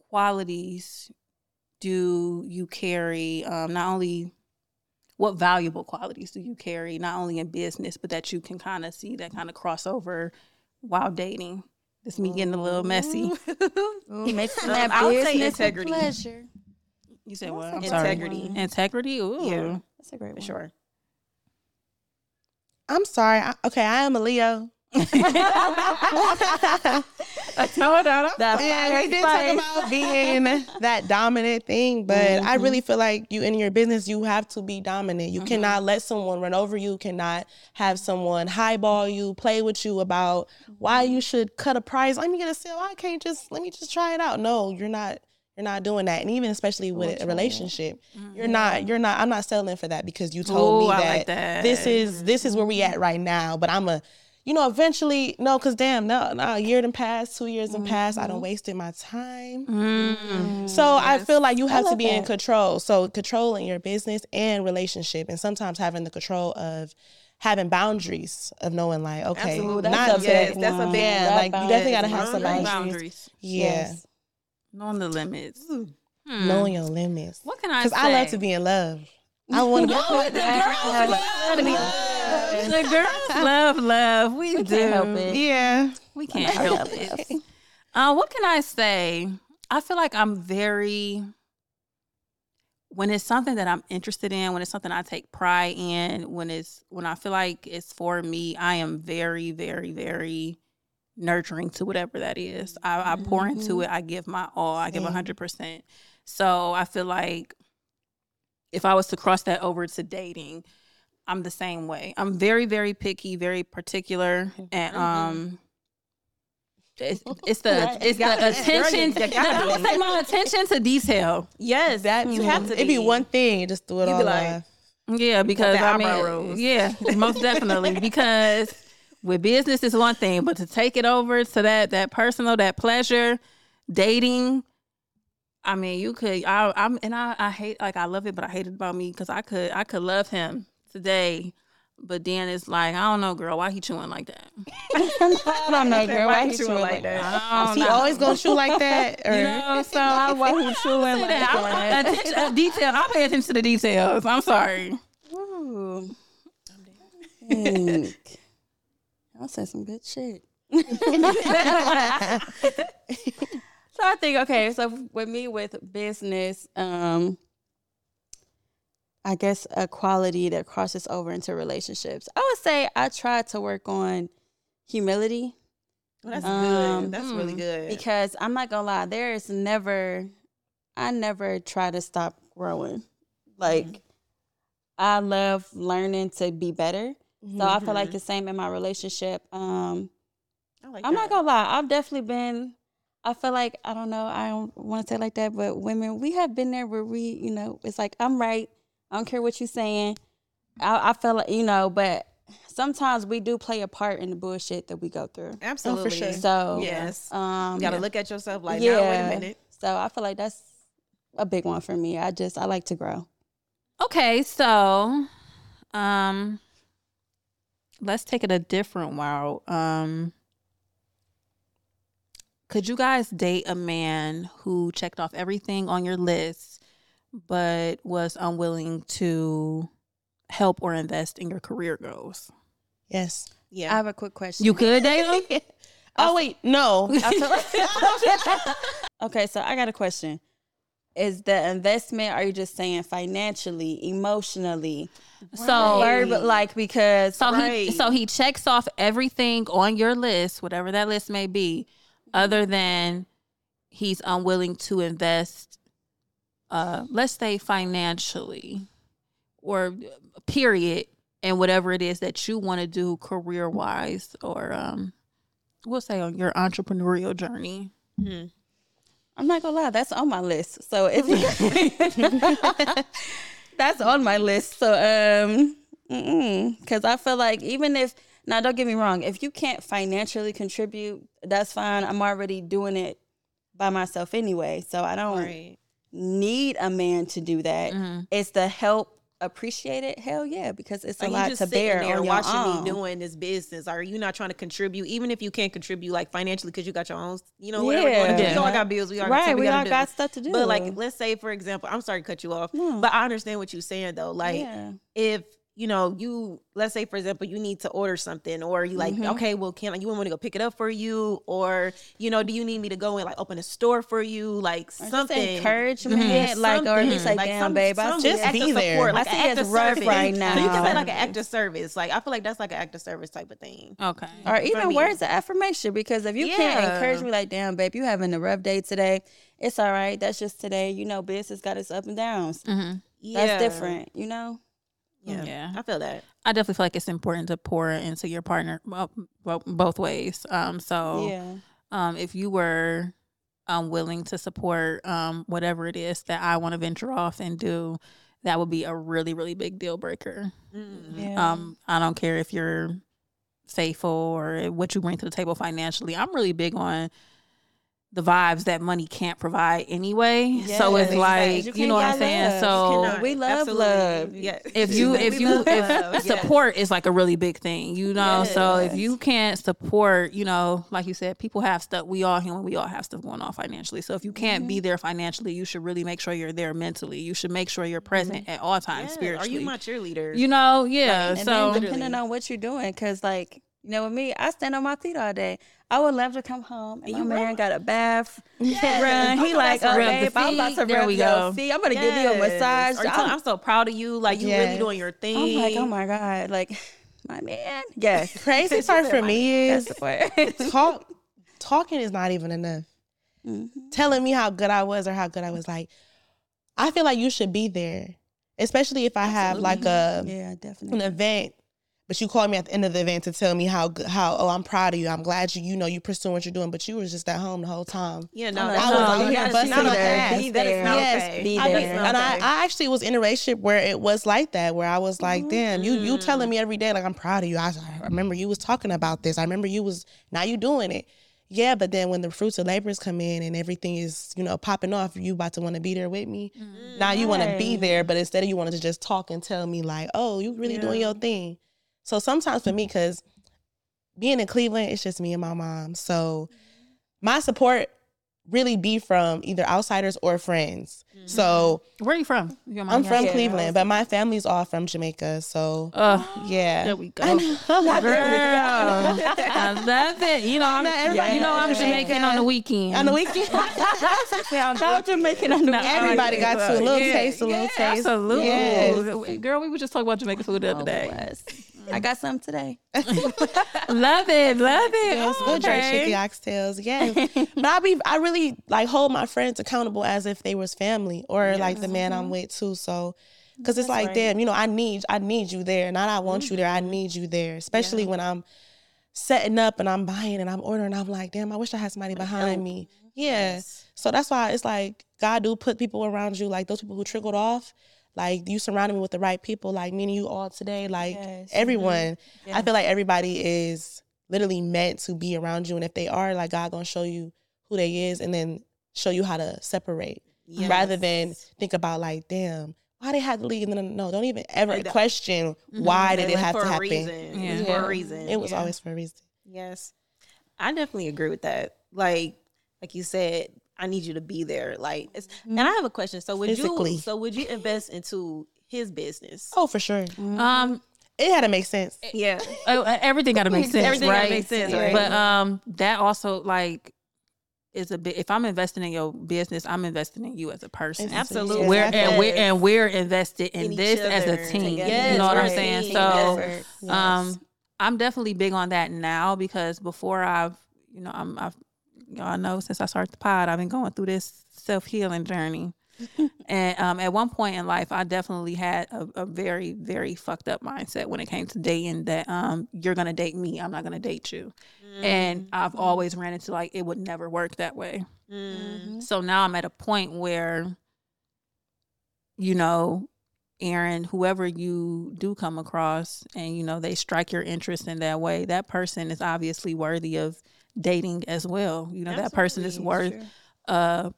qualities do you carry? Um, not only what valuable qualities do you carry, not only in business, but that you can kind of see that kind of crossover while dating. This me getting a little messy. Ooh, making Um, that I would say business integrity. pleasure. You said what? That's I'm sorry. Integrity. Integrity. Ooh. Yeah. That's a great For one. sure. I'm sorry. I, okay, I am a Leo. That Yeah, fire we did spice. talk about being that dominant thing, but I mm-hmm. really feel like you in your business, you have to be dominant. You mm-hmm. cannot let someone run over you. Cannot have someone highball you, play with you about why mm-hmm. you should cut a price. Let me get a sale. I can't just let me just try it out. No, you're not. You're not doing that, and even especially with a relationship, you're not. You're not. I'm not settling for that because you told Ooh, me that, like that. this is this is where we at right now. But I'm a you know, eventually, no, because damn, no, no, a year done passed, two years done passed. I don't wasted my time. Mm. So I feel like you have to love be in control. So controlling your business and relationship, and sometimes having the control of having boundaries of knowing like, okay, Absolutely. That's not a Yes, that's a one. big yeah, That like you definitely gotta have some Boundaries. boundaries. Boundaries. Yeah, Yes. Knowing the limits. Hmm. knowing your limits. What can I Because? I love to be in love. I want to be. The girls love love. We, do. can't help it. Yeah. We can't help it. Uh, what can I say? I feel like I'm very when it's something that I'm interested in, when it's something I take pride in, when it's when I feel like it's for me, I am very, very, very nurturing to whatever that is. I, I pour into it. I give my all. I give a hundred percent. So I feel like if I was to cross that over to dating, I'm the same way. I'm very, very picky, very particular, and um, it's, it's the it's the Gotta- attention. girl, you gotta no, be. I say my attention to detail. Yes, That you have to. It'd be one thing, just do it all be like. Yeah, because I mean, rolls. yeah, most definitely. Because with business is one thing, but to take it over to that that personal, that pleasure, dating. I mean, you could. I, I'm and I, I hate like I love it, but I hate it about me because I could I could love him today, but then it's like I don't know, girl, why he chewing like that? I don't know, girl. Why he chewing like I that? don't He know. always gonna shoot like that, or you know. So I why he chewing like that. I, that? attention, uh, detail. I pay attention to the details. I'm sorry. Ooh. Think. I'll say some good shit. so I think okay, so with me with business, um, I guess a quality that crosses over into relationships. I would say I try to work on humility Well, that's Um, good. That's really hmm, good. because I'm not gonna lie, there is never, I never try to stop growing. Like, I love learning to be better. So I feel like the same in my relationship. Um, I like I'm that. not gonna lie, I've definitely been. I feel like I don't know. I don't want to say it like that, but women, we have been there where we, you know, it's like I'm right. I don't care what you're saying. I, I feel like you know, but sometimes we do play a part in the bullshit that we go through. Absolutely. sure. So yes. um, you gotta look at yourself like, yeah. now, wait a minute. So I feel like that's a big one for me. I just I like to grow. Okay, so um let's take it a different route. Um could you guys date a man who checked off everything on your list but was unwilling to help or invest in your career goals? yes. Yeah. I have a quick question. You could date him? Oh wait, no. okay, so I got a question. Is the investment? Are you just saying financially, emotionally, So verb like because So he so he checks off everything on your list, whatever that list may be, other than he's unwilling to invest uh let's say financially or period and whatever it is that you want to do career wise or um we'll say on your entrepreneurial journey. Mhm. I'm not gonna lie, that's on my list. So if that's on my list, so um, because I feel like even if now, don't get me wrong, if you can't financially contribute, that's fine. I'm already doing it by myself anyway, so I don't Right. Need a man to do that. Mhm. It's the help appreciate it. Hell yeah, because it's a you lot to bear there on your watching own. me doing this business? Are you not trying to contribute, even if you can't contribute like financially because you got your own, you know, whatever. Yeah. going to do. We all got bills. We all got right, we all got stuff to do. But like, let's say for example, I'm sorry to cut you off, No. but I understand what you're saying though. Like, yeah. if you know, you let's say for example, you need to order something, or you like, Mhm. okay, well, can you want me to go pick it up for you, or you know, do you need me to go and like open a store for you, like Or something? encouragement, Yeah, like or at least something. like, damn, some- babe, I Just be there. support, like I see it's rough service. right So you can say like an act of service. Like I feel like that's like an act of service type of thing. Okay. or even me. words of affirmation because if you can't encourage me like damn babe you having a rough day today it's all right that's just today you know business got its up and downs hmm Yeah. that's different you know Yeah. Yeah. I feel that. I definitely feel like it's important to pour into your partner well, well, both ways. Um, so yeah um, if you were um, willing to support um, whatever it is that I want to venture off and do, that would be a really, really big deal breaker. Mm. yeah Um, I don't care if you're faithful or what you bring to the table financially. I'm really big on the vibes that money can't provide anyway. so it's like You you, know what I'm saying. love. So we love love. Yeah. if you if you love if love, yes. support is like a really big thing you know so if you can't support you know like you said people have stuff we all human we all have stuff going on financially so if you can't Mm-hmm. be there financially you should really make sure you're there mentally you should make sure you're present at all times Yeah. Are you my cheerleader? you know yeah and so then depending on what you're doing because like you know with me i stand on my feet all day i would love to come home and my You man right. got a bath run I he like oh babe i'm about to. There rub we your go. feet i'm gonna give you a massage you I'm- I'm so proud of you. Like you really Yes. doing your thing. I'm like, oh my god, like my man. Yes, Crazy part for me is talk. Talking is not even enough. Mhm. Telling me how good I was or how good I was, like, I feel like you should be there. especially if I have like a Yeah, definitely. an event, but you called me at the end of the event to tell me how how oh I'm proud of you. I'm glad you you know you pursuing what you're doing, but you was just at home the whole time. Yeah, oh no, no, I was not- out here yes, busting not your Be there. Yes, okay. be I mean, there. and I, I actually was in a relationship where it was like that, where I was like, damn, you you telling mm-hmm. me every day like I'm proud of you. I, I remember you was talking about this. I remember you was now you doing it. Yeah, but then when the fruits of labors come in and everything is you know popping off, you about to want to be there with me. Mm. Now you want to be there, but instead of you wanted to just talk and tell me like, oh, you really doing your thing. So sometimes for me, because being in Cleveland, it's just me and my mom. So my support really be from either outsiders or friends. So Where are you from? If you I'm from asking. Cleveland, but my family's all from Jamaica. So Uh, yeah. there we go. Girl, I love it. You know, I'm, everybody you know, I'm knows Jamaican on the weekend. On the weekend, How Jamaican on the weekend. everybody got to a little Yeah, taste, a little yeah, taste. Absolutely. Yes. Girl, we were just talking about Jamaican food the Oh, other day. I got some today. love it. Love it. Yes, Oh, good jerk okay. chicken oxtails. Yes, but I be I really like hold my friends accountable as if they was family or like the man I'm mm-hmm. with too. So, because it's like, damn, you know, I need I need you there, not I want you there. I mm-hmm. need you there, especially when I'm setting up and I'm buying and I'm ordering. I'm like, damn, I wish I had somebody behind me. Mm-hmm. Yeah. So that's why it's like God do put people around you, like those people who trickled off. Like you surrounded me with the right people, like me and you all today, like Yes. Mm-hmm. everyone. Yeah. I feel like everybody is literally meant to be around you, and if they are, like God gonna show you who they is, and then show you how to separate, rather than think about like, damn, why they had to leave. No, no, no, don't even ever Like that- question mm-hmm. why did it have to happen. reason. Yeah. It's for a reason. It was Yeah. always for a reason. Yes. I definitely agree with that. Like like you said, I need you to be there. Like it's, and I have a question. So would Physically. you so would you invest into his business? Oh, for sure. Um, It had to make sense. Yeah. oh, everything got to make sense, Everything gotta make sense, right? But um, that also like is a bit. If I'm investing in your business, I'm investing in you as a person. Absolutely. We're Yes. and we're and we're invested in, In this as a team. together. you know what I'm saying? So. Yes. Um, I'm definitely big on that now because before I've, you know, I'm, I've, y'all know since I started the pod, I've been going through this self healing journey. and um, at one point in life, I definitely had a, a very, very fucked up mindset when it came to dating. That um, you're gonna date me, I'm not gonna date you, and I've always ran into like it would never work that way. Mm. So now I'm at a point where, you know, Aaron, whoever you do come across and, you know, they strike your interest in that way, that person is obviously worthy of dating as well. You know, that person is worth, uh,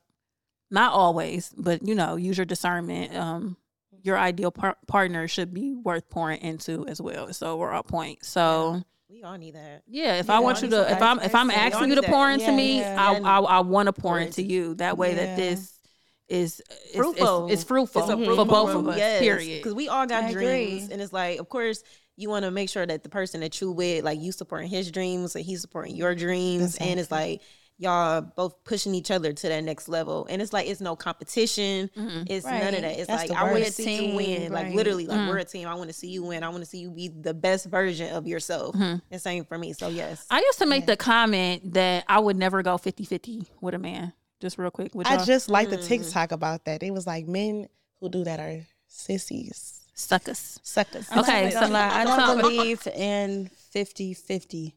not always, but, you know, use your discernment. Um, your ideal par- partner should be worth pouring into as well. It's the overall point. So, We all need that. yeah, if Yeah, I want you to, if I'm if I'm asking you to pour into Yeah, me, yeah. I I, I want to pour into you. That way that this is Fruitful. It's, it's fruitful It's a for both of us. Yes. Period. Because we all got I dreams. agree. And it's like, of course, you want to make sure that the person that you with, like you supporting his dreams and he's supporting your dreams. And it's like y'all both pushing each other to that next level. And it's like it's no competition. Mm-hmm. It's none of that. It's That's like I want to word. see you Team, win. Like literally, like mm. we're a team. I want to see you win. I want to see you be the best version of yourself. Mm-hmm. And same for me. So yes. I used to make the comment that I would never go 50-50 with a man. Just real quick. With I y'all. just like the mm-hmm. TikTok about that. It was like men who do that are sissies, suckers. suckers. Okay, I so- don't, I don't believe in 50-50.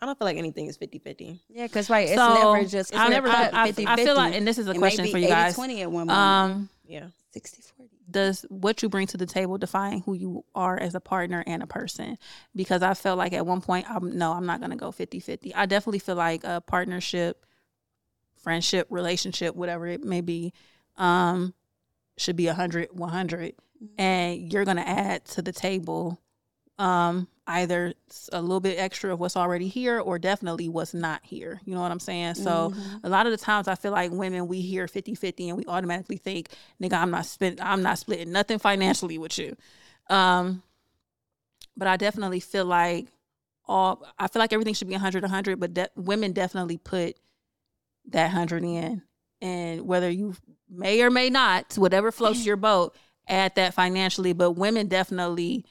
I don't feel like anything is 50-50. Yeah, because right, it's So, never just it's I- never I- I- 50-50. I feel like- and this is a It question for you guys. 80-20 at one moment. Um, Yeah. 60-40. does what you bring to the table define who you are as a partner and a person because i felt like at one point i'm no i'm not going to go 50-50 i definitely feel like a partnership friendship relationship whatever it may be um should be 100 100 and you're going to add to the table um either a little bit extra of what's already here or definitely what's not here. You know what i'm saying? So a lot of the times i feel like women we hear 50-50 and we automatically think nigga i'm not spend i'm not splitting nothing financially with you. Um but i definitely feel like all i feel like everything should be 100 100 but de- women definitely put that 100 in and whether you may or may not whatever floats your boat add that financially but women definitely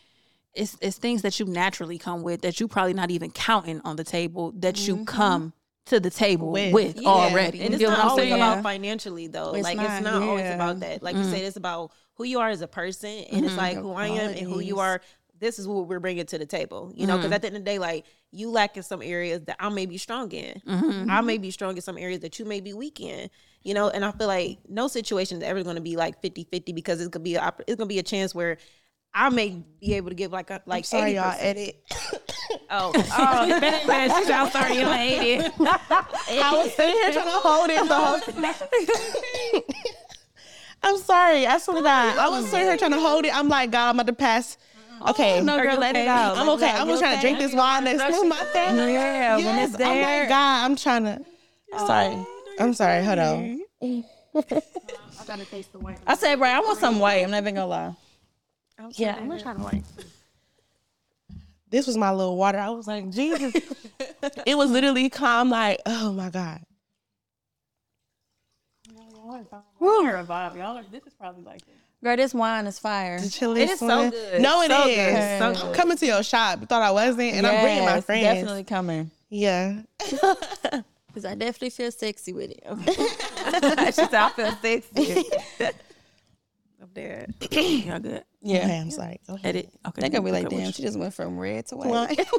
it's it's things that you naturally come with that you probably not even counting on the table that you mm-hmm. come to the table with, With. Yeah. already. And You it's not always saying? about financially though. It's like not, it's not always about that. Like you said, mm-hmm. it's about who you are as a person, and it's mm-hmm. like who I am and who you are. This is what we're bringing to the table. You know, because at the end of the day, like you lack in some areas that I may be strong in. I may be strong in some areas that you may be weak in. You know, and I feel like no situation is ever going to be like 50-50 because it's gonna be a, it's gonna be a chance where I may be able to give like a like Sorry, y'all. 80%. Edit. Oh, oh, man, man, she's out. Sorry, you hate it. I was sitting here trying to hold it the whole I'm sorry. I swear to God. I was sitting here trying to hold it. I'm like, God, I'm about to pass. Oh, okay. No, girl, let it out. I'm okay. out. I'm just trying to drink this wine that's in my thing. Yeah, when it's I'm there. like, God, I'm trying to. Sorry. I'm sorry. Hold on. Mm-hmm. I gotta taste the white. I said, right, I want some white. I'm not even gonna lie. Yeah, I'm not trying to like. This was my little water. I was like, Jesus. it was literally calm, like, oh my God. This is probably like it. Girl, this wine is fire. The chili It is so good. No, it is. So good. So I'm good. coming to your shop. Thought I wasn't, and I'm bringing my friends. Definitely coming. Yeah. Because I definitely feel sexy with it. she said, I feel sexy. Up there. Y'all good. Yeah. Okay, I'm sorry. Go ahead. Edit. Okay. They're gonna be like, damn, what she just went from red to white.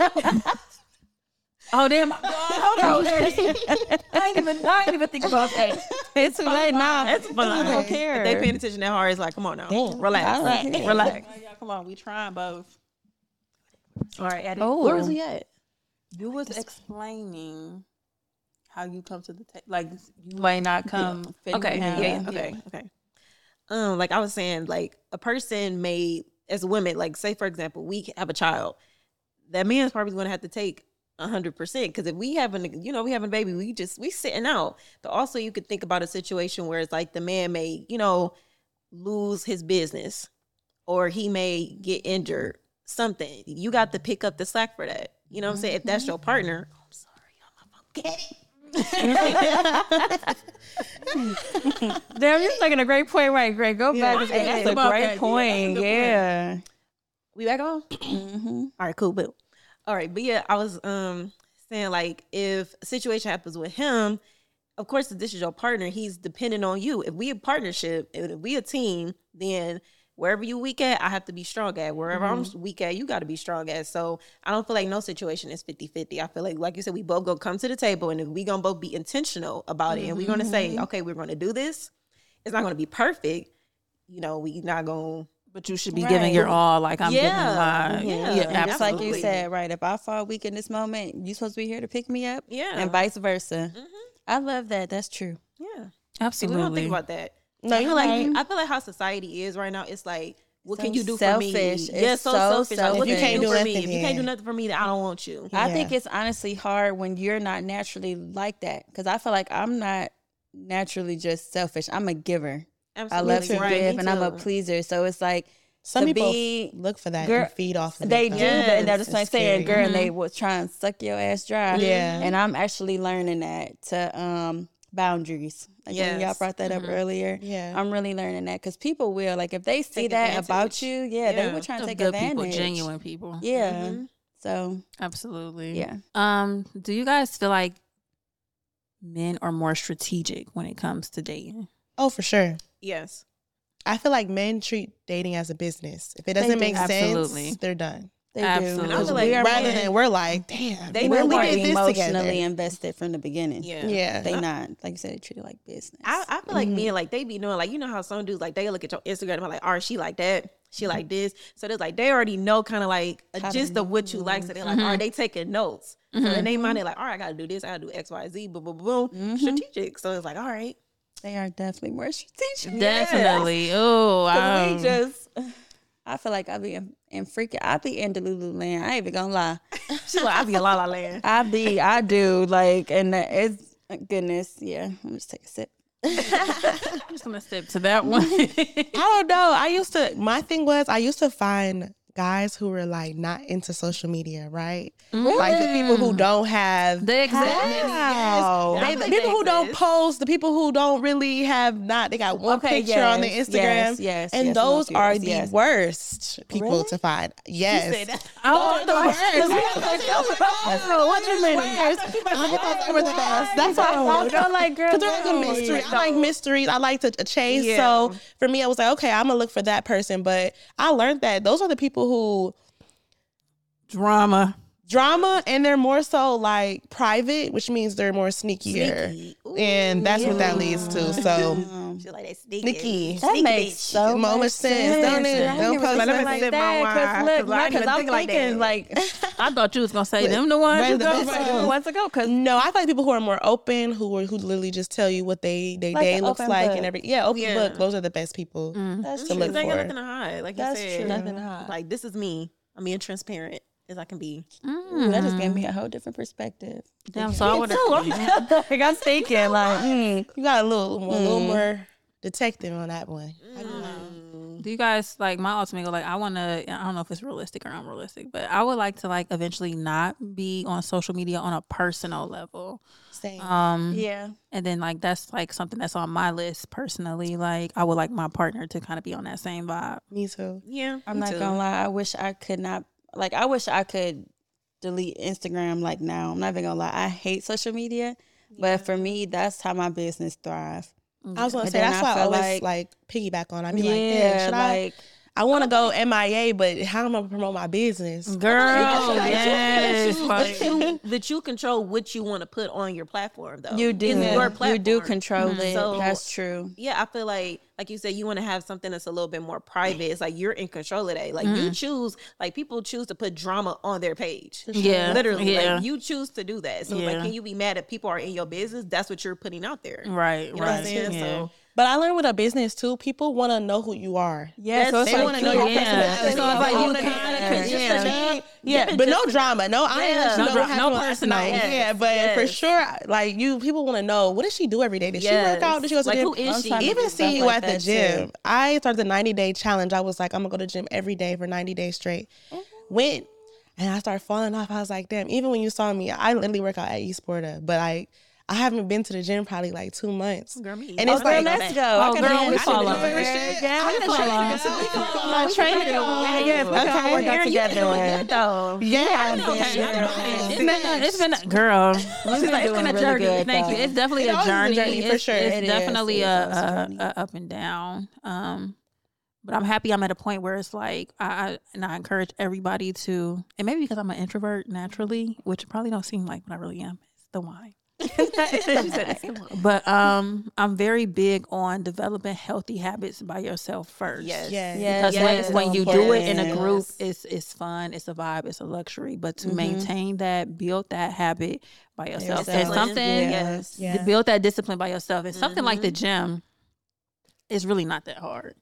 Oh damn! Hold on. I ain't even. I ain't even think about that. It's too late now. That's fine. I don't care. If they paying attention that hard, it's like, come on now. Damn. Relax. All right. Relax. Come on, we trying both. All right, Addie. Oh. Where was oh. he at? You was explaining how you come to the table. Like you may not come. Okay. Yeah. Yeah. Okay. Okay. Um, like I was saying, like a person may, as a woman, like say for example, we have a child. That man's probably going to have to take hundred percent because if we having, you know, we having a baby, we just we sitting out. But also, you could think about a situation where it's like the man may, you know, lose his business, or he may get injured. Something you got to pick up the slack for that. You know what I'm saying? If that's your partner, I'm sorry, I'm not get it. Damn, you're making a great point, right? Great. Go back. Yeah. That's Yeah. a great on, point. Yeah. We back on? Mm-hmm. All right, cool, boo. All right, but yeah, I was um saying like if a situation happens with him, of course, if this is your partner, he's dependent on you. If we a partnership, if we a team, then wherever you weak at, I have to be strong at. Wherever I'm weak at, you got to be strong at. So I don't feel like no situation is 50-50. I feel like, like you said, we both go come to the table and we gonna both be intentional about it, and we're gonna say, okay, we're gonna do this. It's not gonna be perfect. You know, we not gonna But you should be giving your all. Like I'm Yeah. giving Yeah. my. Yeah. And Just like you said, right? If I fall weak in this moment, you supposed to be here to pick me up. Yeah. And vice versa. Mhm. I love that. That's true. yeah. So we don't think about that. No, I you're feel like right. I feel like how society is right now. It's like, what So can you do for me? selfish. Yeah, so, so selfish. Like, what selfish. can you do for me? If you can't do nothing for me, then I don't want you. I think it's honestly hard when you're not naturally like that. Because I feel like I'm not naturally just selfish. I'm a giver. I love to Right, give and I'm a pleaser. So it's like Some people be- look for that Girl, and feed off of They it. do, though. but and they're just It's like saying, scary. girl, and they will try and suck your ass dry. Yeah. And I'm actually learning that to um boundaries. Like when y'all brought that up earlier. Yeah. I'm really learning that because people will like if they see Take that about you, yeah, they Yeah. will try and Of take good advantage. people, genuine people. Yeah. Mhm. So Absolutely. yeah. Um, do you guys feel like men are more strategic when it comes to dating? Oh, for sure. Yes. I feel like men treat dating as a business. If it doesn't do. make Absolutely. sense, they're done. They Absolutely. do. I feel 'Cause like we are Rather men. than we're like, damn, They we're we more did this emotionally together. invested from the beginning. Yeah. Yeah. They not like you said, they treat it like business. I, I feel like mm-hmm. men like they be knowing like you know how some dudes like they look at your Instagram and be like, all right, she like that, she like mm-hmm. this. So there's like they already know kind of like a How to gist of what you like. So they're like, are mm-hmm. they taking notes. So in their mind, they're like, all right, I gotta do this, I gotta do X, Y, Z, boom, boom, boom, boom. strategic. So it's like, all right, they are definitely more strategic. Definitely. Oh, 'Cause um, we just I feel like I be in, in freaking I be in Delulu land. I ain't even gonna lie. she's like, I be a la la land. I be I do like and that it's goodness, yeah. I'm just take a sip. I'm just gonna step to that one. I don't know. I used to. My thing was, I used to find guys who are like not into social media, right? Like the people who don't have the exact. Wow. Yes. They, the people who don't post, the people who don't really have not, they got one Okay, picture on their yes, Instagram. yes, yes, and yes, those are the yes. worst. people Really? to find. Yes. Oh, the worst. Oh, what you mean? They were the best. That's why I I feel like girls Because they're like a mystery. I like mysteries. I like to chase. So for me, I was like, okay, I'm gonna look for that person. But I learned that those are the people who Drama. Drama and they're more so like private, which means they're more sneakier. Sneaky. Ooh, And that's what that leads to. So She like that sneaky. Sneaky. that Sneaky makes bitch. so Moment much sense, don't it? I Don't didn't post even that. think like Sip my that. wine, Cause look, 'cause I no, didn't even I'm think like thinking that. like I thought you was gonna say them the ones. Right, you the go ones. once ago, cause no, I feel like people who are more open, who are, who literally just tell you what they they Like day looks like book. and every yeah, open Yeah. book. Those are the best people. Mm. that's to true. look They ain't got for. nothing to hide. Like you said. Nothing to hide. Like this is me. I'm being transparent as I can be. Ooh, that just gave me a whole different perspective. Damn, so I would like I'm thinking, like, mm, You got a little, a little Mm. more detective on that one. Do you guys like my ultimate goal? Like, I want to. I don't know if it's realistic or unrealistic, but I would like to like eventually not be on social media on a personal level. Same. Um, yeah, and then like that's like something that's on my list personally. Like, I would like my partner to kind of be on that same vibe. Me too. Yeah. I'm me not too. gonna lie. I wish I could not. Like, I wish I could delete Instagram. Like now, I'm not even gonna lie. I hate social media, but for me, that's how my business thrive. Mm. I was gonna But say that's I why I feel always like- like, piggyback on. I be like, yeah, yeah, should like I want to go MIA, but how am I gonna promote my business? Girl, yes, But like- you, that you control what you want to put on your platform, though. you do, It's your platform. you do control mm-hmm. it. So- that's true. Yeah, I feel like, like you said, you want to have something that's a little bit more private. It's like you're in control of that. Like you mm-hmm. choose, like people choose to put drama on their page. Yeah, literally. yeah. Like you choose to do that. So Yeah. like, can you be mad if people are in your business? That's what you're putting out there. right, You know right. what I'm saying? yeah. So But I learned with a business too. People want to know who you are. Yeah, so it's They like wanna know your personality. so it's like oh, you yeah, but no drama, no. I ain't Yeah. let you No know dra- what no last personal. night. Yes, Yeah, but for sure, like you, people want to know what does she do every day? Did she work out? Did she go to Like, the gym? is she? To Even seeing you like at the gym. too. I started the 90 day challenge. I was like, I'm gonna go to the gym every day for 90 days straight. Oh. Went and I started falling off. I was like, damn. Even when you saw me, I literally work out at Esporta, but like I haven't been to the gym probably like two months. Girl, me And it's like- let's go. Oh, I girl, we follow. I can do it. Yeah, I can follow. My trainer, Yes, we can work out together. Yeah, It's been, girl. It's been, a journey. Thank you. It's definitely a always is a journey. for It's, sure. it's definitely a, is always a a, journey. a up and down. Um, but I'm happy I'm at a point where it's like I, I and I encourage everybody to, and maybe because I'm an introvert naturally, which probably don't seem like what I really am. It's the wine. But um, I'm very big on developing healthy habits by yourself first. Yes. yeah, Yeah, Because yes, when, when you do it in a important. group, it's it's fun, it's a vibe, it's a luxury. But to Mhm. maintain that, build that habit by yourself, and something Yes. to Yeah. build that discipline by yourself. And something like Mm-hmm. the gym is really not that hard.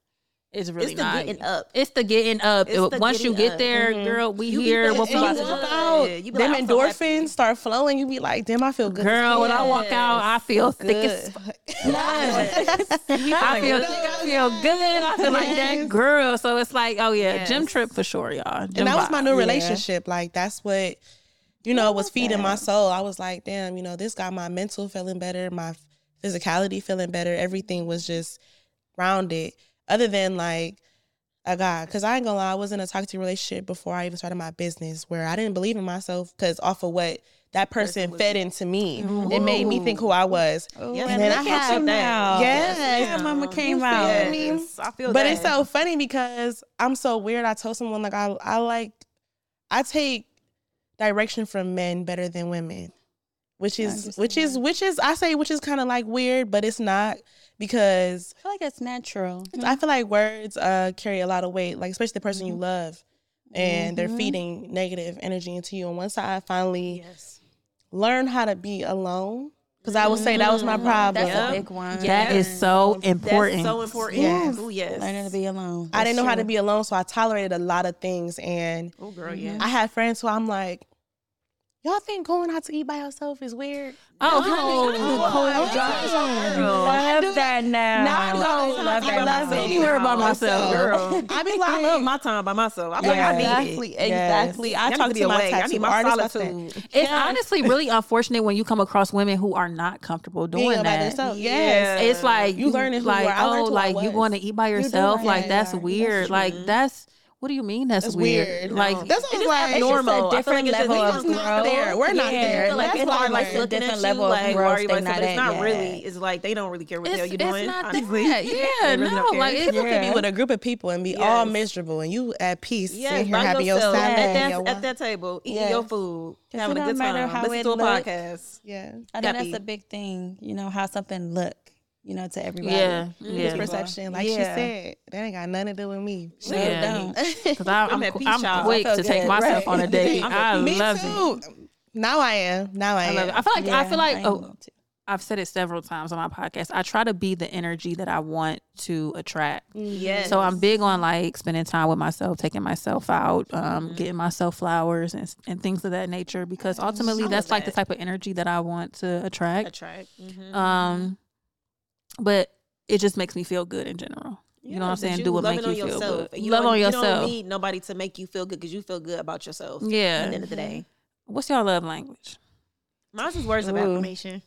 It's really It's the not. getting up. It's the getting up. It's the Once you get up. there, Mhm. girl, we You here. feeling What we about you walk do? out, You be them like, I'm so endorphins start flowing. You be like, damn, I feel good. Girl, when I walk out, I feel thick good. as I feel I feel good. I feel like that girl. So it's like, oh yeah, gym trip for sure, y'all. Gym and that was my vibe. new Yeah. relationship. Like that's what you know was feeding my soul. I was like, damn, you know, this got my mental feeling better, my physicality feeling better. Everything was just rounded. Other than like a guy, because I ain't gonna lie, I was in a toxic relationship before I even started my business, where I didn't believe in myself because off of what that person was- fed into me, it made me think who I was. Oh, Yes, and then I look at have you now. Yes. Yeah, mama came You out. feel me? Yes, I feel But that. it's so funny because I'm so weird. I told someone like I I like I take direction from men better than women. Which is which is which is I say which is kind of like weird, but it's not because I feel like that's natural. I feel like words uh carry a lot of weight, like especially the person you love. And they're Mhm. feeding negative energy into you. And once I finally yes. learned how to be alone, because I would say that was my problem. That's Yep. a big one. That is so important. That's so important. Yes. Oh yes. Learning to be alone. I didn't know That's how to be alone, so I tolerated a lot of things. And Oh girl, yeah. I had friends who I'm like, y'all think going out to eat by yourself is weird? oh, Love that now. Now I go, love I that. love now. anywhere by myself, girl. I be I like, love my time by myself. I'm like, Yeah. I need exactly, it. exactly. I I need talk to be to my awake. I tattoo need my artist about that. solitude. It's honestly really unfortunate when you come across women who are not comfortable Being doing by that. themselves, Yeah. yes. It's like You learning who you like are. I learned oh who I like you was. going to eat by do yourself learn like who that's you are. weird That's like that's what do you mean that's, That's weird? weird. Like, No. That's what It I'm like. abnormal. It's just a I feel different like level we of just growth. not there. We're not Yeah, there. like That's it's why like like, looking different at you, level of like growth why are you not but it's not yet. really. It's like they don't really care what the hell you're it's doing. not honestly, that. Yeah, really no, like it's People can be with a group of people and be all miserable, and you at peace, Yes, sitting here by having your yourself, salad, at that, your at that table, eating Yes. your food, having a don't good matter time, how listen it to a look. podcast. Yeah, I think that's a big thing, you know, how something look, you know, to everybody. yeah, It's yeah. perception, like she said, that ain't got nothing to do with me. Sure Yeah. Because I'm, I'm I'm, I'm quick I feel to take good, myself right. on a date. I'm I me love it. too. Now I am. Now I I am. love it. I feel like I feel like ain't oh. I've said it several times on my podcast. I try to be the energy that I want to attract. Yes. So I'm big on like spending time with myself, taking myself out, um, Mm-hmm. getting myself flowers and and things of that nature. Because ultimately, love that's like the type of energy that I want to attract. attract. Mhm. Um, but it just makes me feel good in general. You know what I'm saying? Do what love make it on you feel yourself. good. You Love don't- on You don't need nobody to make you feel good because you feel good about yourself. Yeah. At the end of the day, What's your love language? mine's is words of affirmation.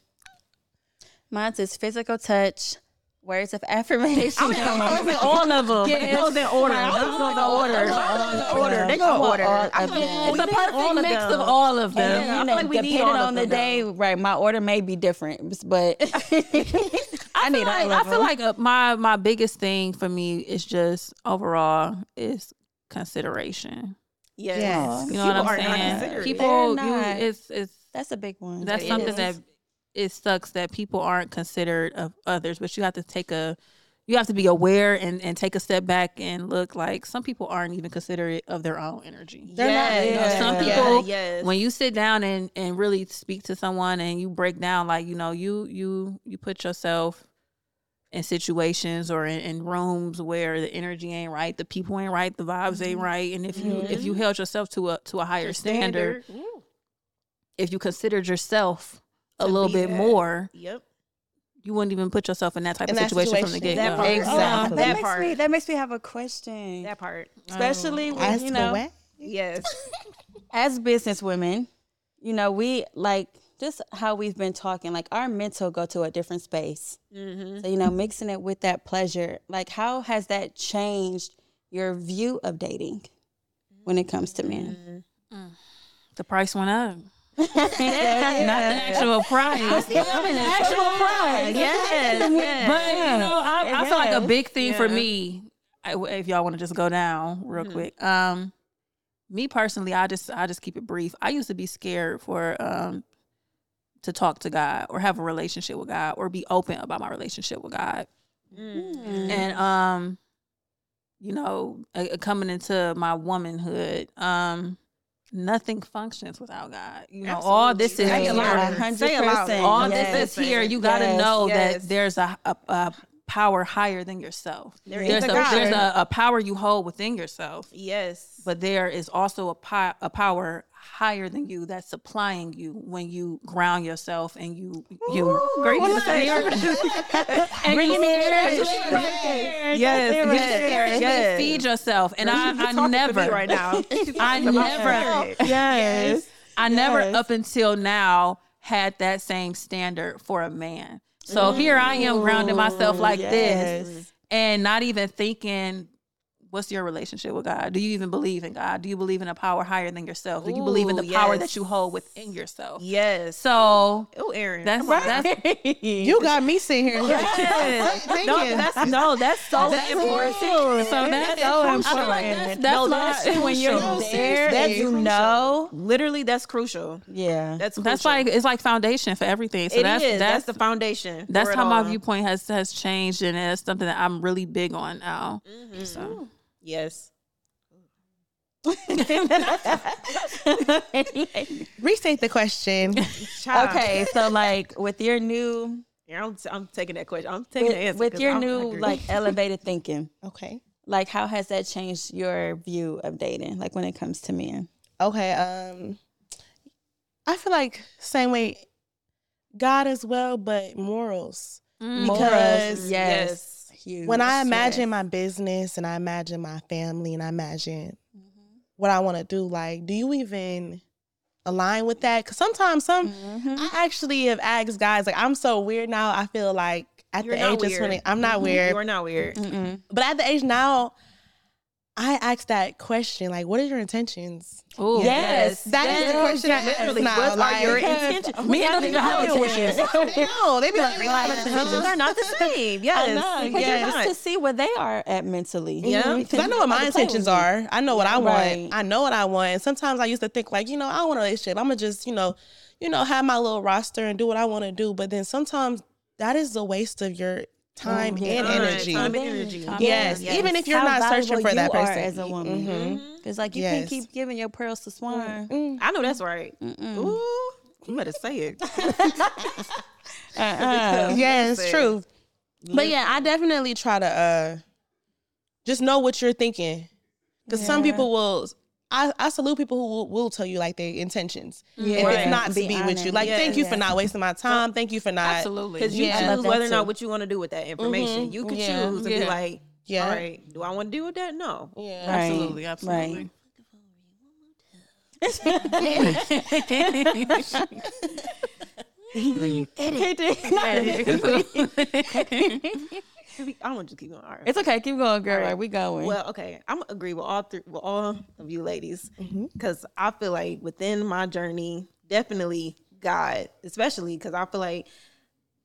Mine's is physical touch, words of affirmation. all of them. Yes. It goes in order. It goes in order. Order. They go in order. all of them. It's a need perfect all mix of all of them. And, Yeah, I you feel know, like we need depending all of on the them, day, right? My order may be different, but I, need like, I feel like uh, my my biggest thing for me is just overall is consideration. Yes. Yes. You know what I'm are not saying? People, They're you, not. it's it's that's a big one. that's It something is. that it sucks that people aren't considerate of others, but you have to take a you have to be aware and, and take a step back and look like some people aren't even considerate of their own energy. They're not- Yes. yeah. Some Yeah, yes. when you sit down and, and really speak to someone and you break down like you know you you you put yourself in situations or in, in rooms where the energy ain't right the people ain't right the vibes ain't mm-hmm. right and if you if mm-hmm. you held yourself to a to a higher Your standard, Ooh. if you considered yourself a To little bit that. more Yep. you wouldn't even put yourself in that type In of that situation, from the situation. get That go part. exactly. Oh, that that makes part. me that makes me have a question, That part. especially oh. when, you know. Yes. as business women, you know, we like just how we've been talking, like our mental go to a different space. Mm-hmm. So, you know, mixing it with that pleasure, like how has that changed your view of dating when it comes to men? the price went up not the actual price Actual price. Yes. yes. But you know, I, I feel like a big thing for me. If y'all want to just go down real Mhm. quick, um, me personally, I just I just keep it brief. I used to be scared for um to talk to God or have a relationship with God or be open about my relationship with God. Mm. And um, you know, uh, coming into my womanhood, um, nothing functions without God. You know, all this is Say it here. louder. Say it all Yes. this is here. You got to Yes. know Yes. that there's a, a, a power higher than yourself. There there's is a, a there's a, a power you hold within yourself, Yes. but there is also a pi- a power higher than you that's supplying you when you ground yourself and you you Great to say. Bring me Yes. Yes. Yes. feed yourself. And I, I never right now. I never Yes. I never Yes. up until now had that same standard for a man. So here I am grounding myself like this and not even thinking what's your relationship with God? Do you even believe in God? Do you believe in a power higher than yourself? Do you believe in the Ooh, power that you hold within yourself? Yes. So Oh, Aaron. that's come on. that's You got me sitting here. Yes. Thinking. No, that's no, that's so That's important. so that's so I feel like important. that's, that's no, my- that's when you're No, there seriously. that you know. Literally, that's crucial. Yeah. That's crucial. that's like it's like foundation for everything. So It that's is. that's That's the foundation. that's for it how my viewpoint has has changed and it's something that I'm really big on now. Mhm. So Yes. Restate the question. Child. okay, so like with your new Yeah, I'm, I'm taking that question. I'm taking the with, answer. with 'cause your I'm new hungry. like elevated thinking, Okay. like how has that changed your view of dating, like when it comes to men? Okay. Um, I feel like same way, God as well, but morals. Mm. Because yes, huge. when I imagine my business and I imagine my family and I imagine what I want to do, like, do you even align with that? Because sometimes some Mhm. I actually have asked guys, like, I'm so weird now. I feel like at You're the age of 20, I'm not Mhm. weird. You are not weird. Mm-mm. But at the age now, I ask that question, like, what are your intentions? Ooh. Yes, That is the question I ask Literally, now, what like- are your intentions? Me them gotta know know intentions. No, they be like, Intentions are not the same. Yes, know, yes. Just to see where they are at mentally. Yeah. Because I know what my intentions are. I know what I want. Right. I know what I want. And sometimes I used to think like, you know, I want a relationship. I'm gonna just, you know, you know, have my little roster and do what I want to do. But then sometimes that is a waste of your time yeah. and energy. time and energy. Time. Yes. Yes. even if you're How not searching valuable for that you are person as a woman. Because like you Yes. can't keep giving your pearls to swine. Mm. I know that's right. Mm-mm. Ooh, you better say it. Uh-uh. Yeah, it's true. But yeah, I definitely try to uh just know what you're thinking. Because some people will I, I salute people who will, will tell you like their intentions. Yeah. If Right. it's not to Be be, with you. Like, Yeah. thank you for not wasting my time. Thank you for not Absolutely. Because you Yeah. Choose that whether or not what you want to do with that information. Mhm. You can Yeah. choose to be like, Yeah. all right, do I want to deal with that? No. Yeah. Right. Absolutely. Absolutely. I want to just keep going. All right. It's okay. Keep going, girl. All right. Like, we going. Well, okay, I'm gonna agree with all three, with all of you ladies, mm-hmm. because I feel like within my journey, definitely God, especially because I feel like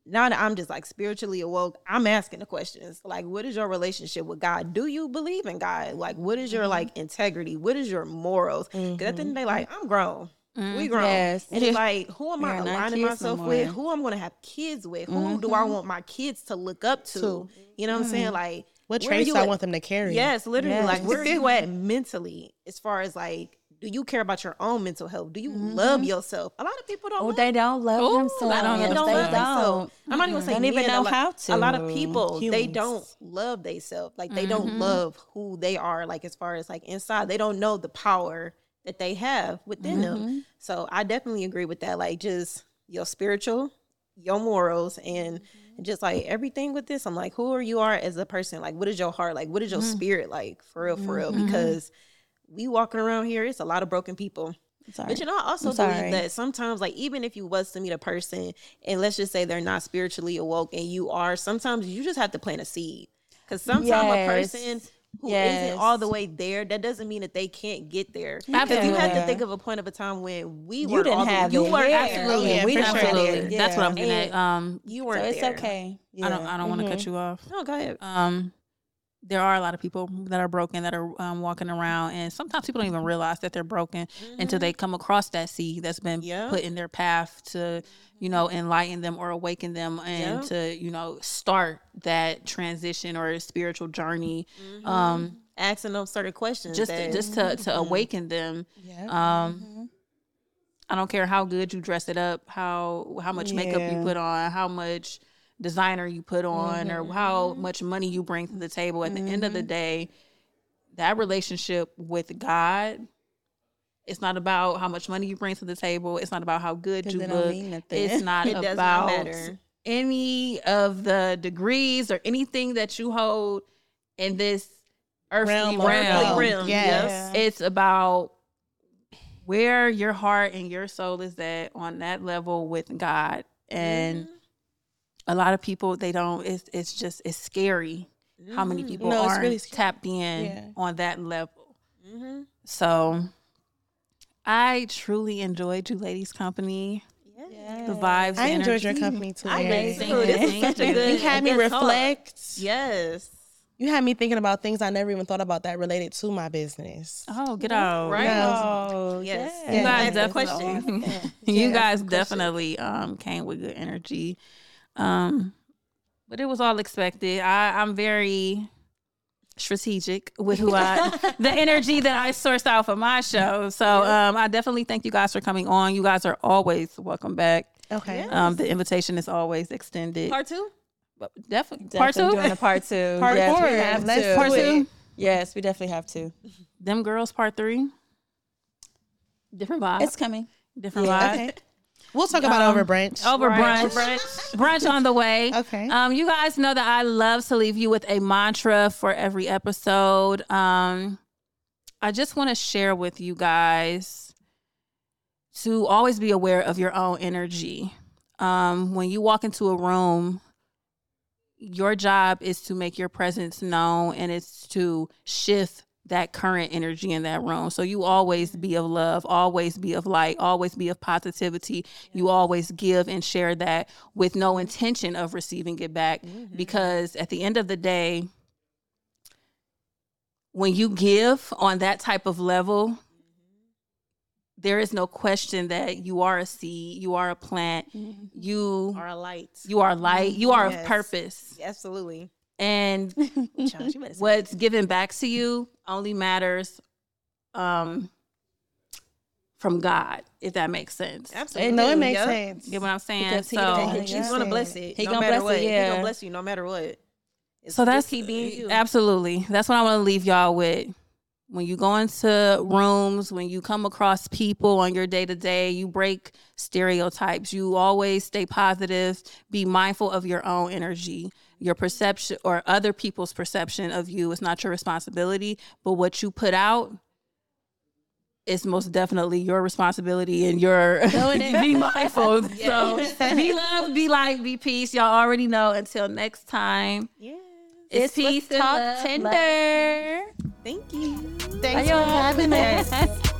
now that I'm just like spiritually awoke, I'm asking the questions like, what is your relationship with God? Do you believe in God? Like, what is your mm-hmm. like integrity? What is your morals? Because at the end of the mm-hmm. day, like, I'm grown. Mm, we grown. Yes. And it's like, who am I We are not aligning kids no myself with? more. Who I'm gonna have kids with? Who do I mm-hmm. want my kids to look up to? To. You know what I'm saying? Mm-hmm. Like What where traits I at? want them to carry. Yes, literally. Yes. Like, where are you at mentally as far as like, do you care about your own mental health? Do you love mm-hmm. yourself? A lot of people don't. oh, love they don't love Ooh, themselves. they don't they don't they love themselves. don't. I'm not even saying Don't even men, know a lot, how A lot of to. people they don't love themselves. Like they don't love who they are. Like as far as like inside, they don't know the power that they have within them. So I definitely agree with that. Like just your spiritual, your morals, and just like everything with this. I'm like, who are you are as a person? Like, what is your heart like? What is your spirit like? For real, for real. Because we walking around here, it's a lot of broken people. But you know, I also believe that sometimes, like, even if you was to meet a person and let's just say they're not spiritually awoke and you are, sometimes you just have to plant a seed. Because sometimes a person who Yes. not all the way there, that doesn't mean that they can't get there. Because you have to think of a point of a time when we You were didn't all the, have you were Yeah. absolutely, Oh, yeah, we for sure. Absolutely. there. That's what I'm Yeah. getting at. Um, You weren't it's there. okay. I don't. I don't want to cut you off. No, go ahead. Um, there are a lot of people that are broken that are um, walking around, and sometimes people don't even realize that they're broken until they come across that seed that's been Yeah. put in their path to, you know, enlighten them or awaken them, and Yeah. to you know start that transition or spiritual journey. Um, Asking them certain questions. just that, just to to awaken them. Yeah. Um, I don't care how good you dress it up, how how much makeup you put on, how much designer you put on, or how much money you bring to the table. At the end of the day, that relationship with God. It's not about how much money you bring to the table. It's not about how good you look. It's not It about any of the degrees or anything that you hold in this earthly Realm realm. realm, Yes. It's about where your heart and your soul is at on that level with God. And a lot of people they don't it's it's just it's scary how many people No, it's aren't really tapped in Yeah. on that level. Mm-hmm. So I truly enjoyed you ladies' company. Yeah. The vibes. I the enjoyed your company too. I Mary. did too. This is such a good. You had me a good talk. reflect. Yes. You had me thinking about things I never even thought about that related to my business. Oh, get out. Right. Oh, Yes. yeah. You guys Ask the definitely, question. you Yeah, guys definitely um, came with good energy. Um, but it was all expected. I, I'm very strategic with who I, the energy that I sourced out for my show. So um, I definitely thank you guys for coming on. You guys are always welcome back. Okay. Um, the invitation is always extended. Part two. But definitely, part Definitely two. doing a part two. Part yes, four. We have Let's to. Part two. Yes, we definitely have to. Them girls, part three. Different vibe. It's coming. different yeah, vibe. Okay. We'll talk about Um, over brunch. Over Right. brunch. brunch on the way. Okay. Um, you guys know that I love to leave you with a mantra for every episode. Um, I just want to share with you guys to always be aware of your own energy. Um, when you walk into a room, your job is to make your presence known and it's to shift that current energy in that room. So you always be of love, always be of light, always be of positivity. You always give and share that with no intention of receiving it back mm-hmm. because at the end of the day when you give on that type of level there is no question that you are a seed, you are a plant, mm-hmm. you are a light, you are light, you are of Yes. purpose. Absolutely. And Child, you better say what's given back to you only matters um from God, if that makes sense. that. Absolutely. No, it makes Yep. sense. Get what I'm saying? Because So, gonna He- He's gonna bless it. He no gonna matter bless it, what. He yeah. gonna bless you no matter what. It's so that's keep being you. absolutely. That's what I want to leave y'all with. When you go into rooms, when you come across people on your day to day, you break stereotypes. You always stay positive. Be mindful of your own energy. Your perception or other people's perception of you is not your responsibility, but what you put out is most definitely your responsibility and your be mindful. So be love, be light, be peace. Y'all already know. Until next time. Yeah. It's This Peace Talk Love, Tender. Thank you. Thanks for having us.